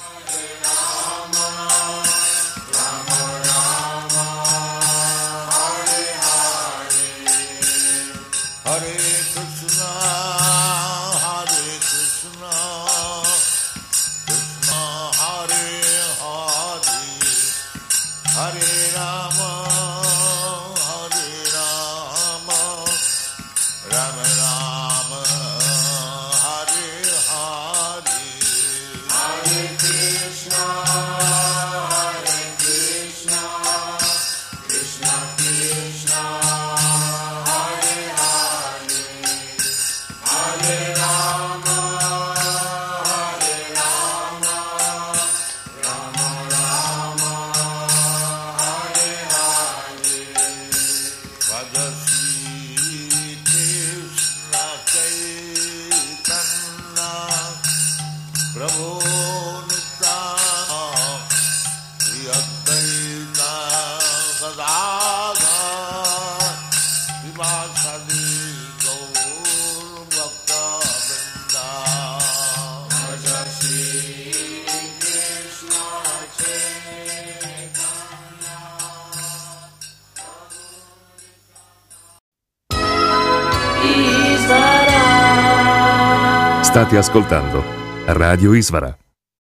Ascoltando Radio Isvara.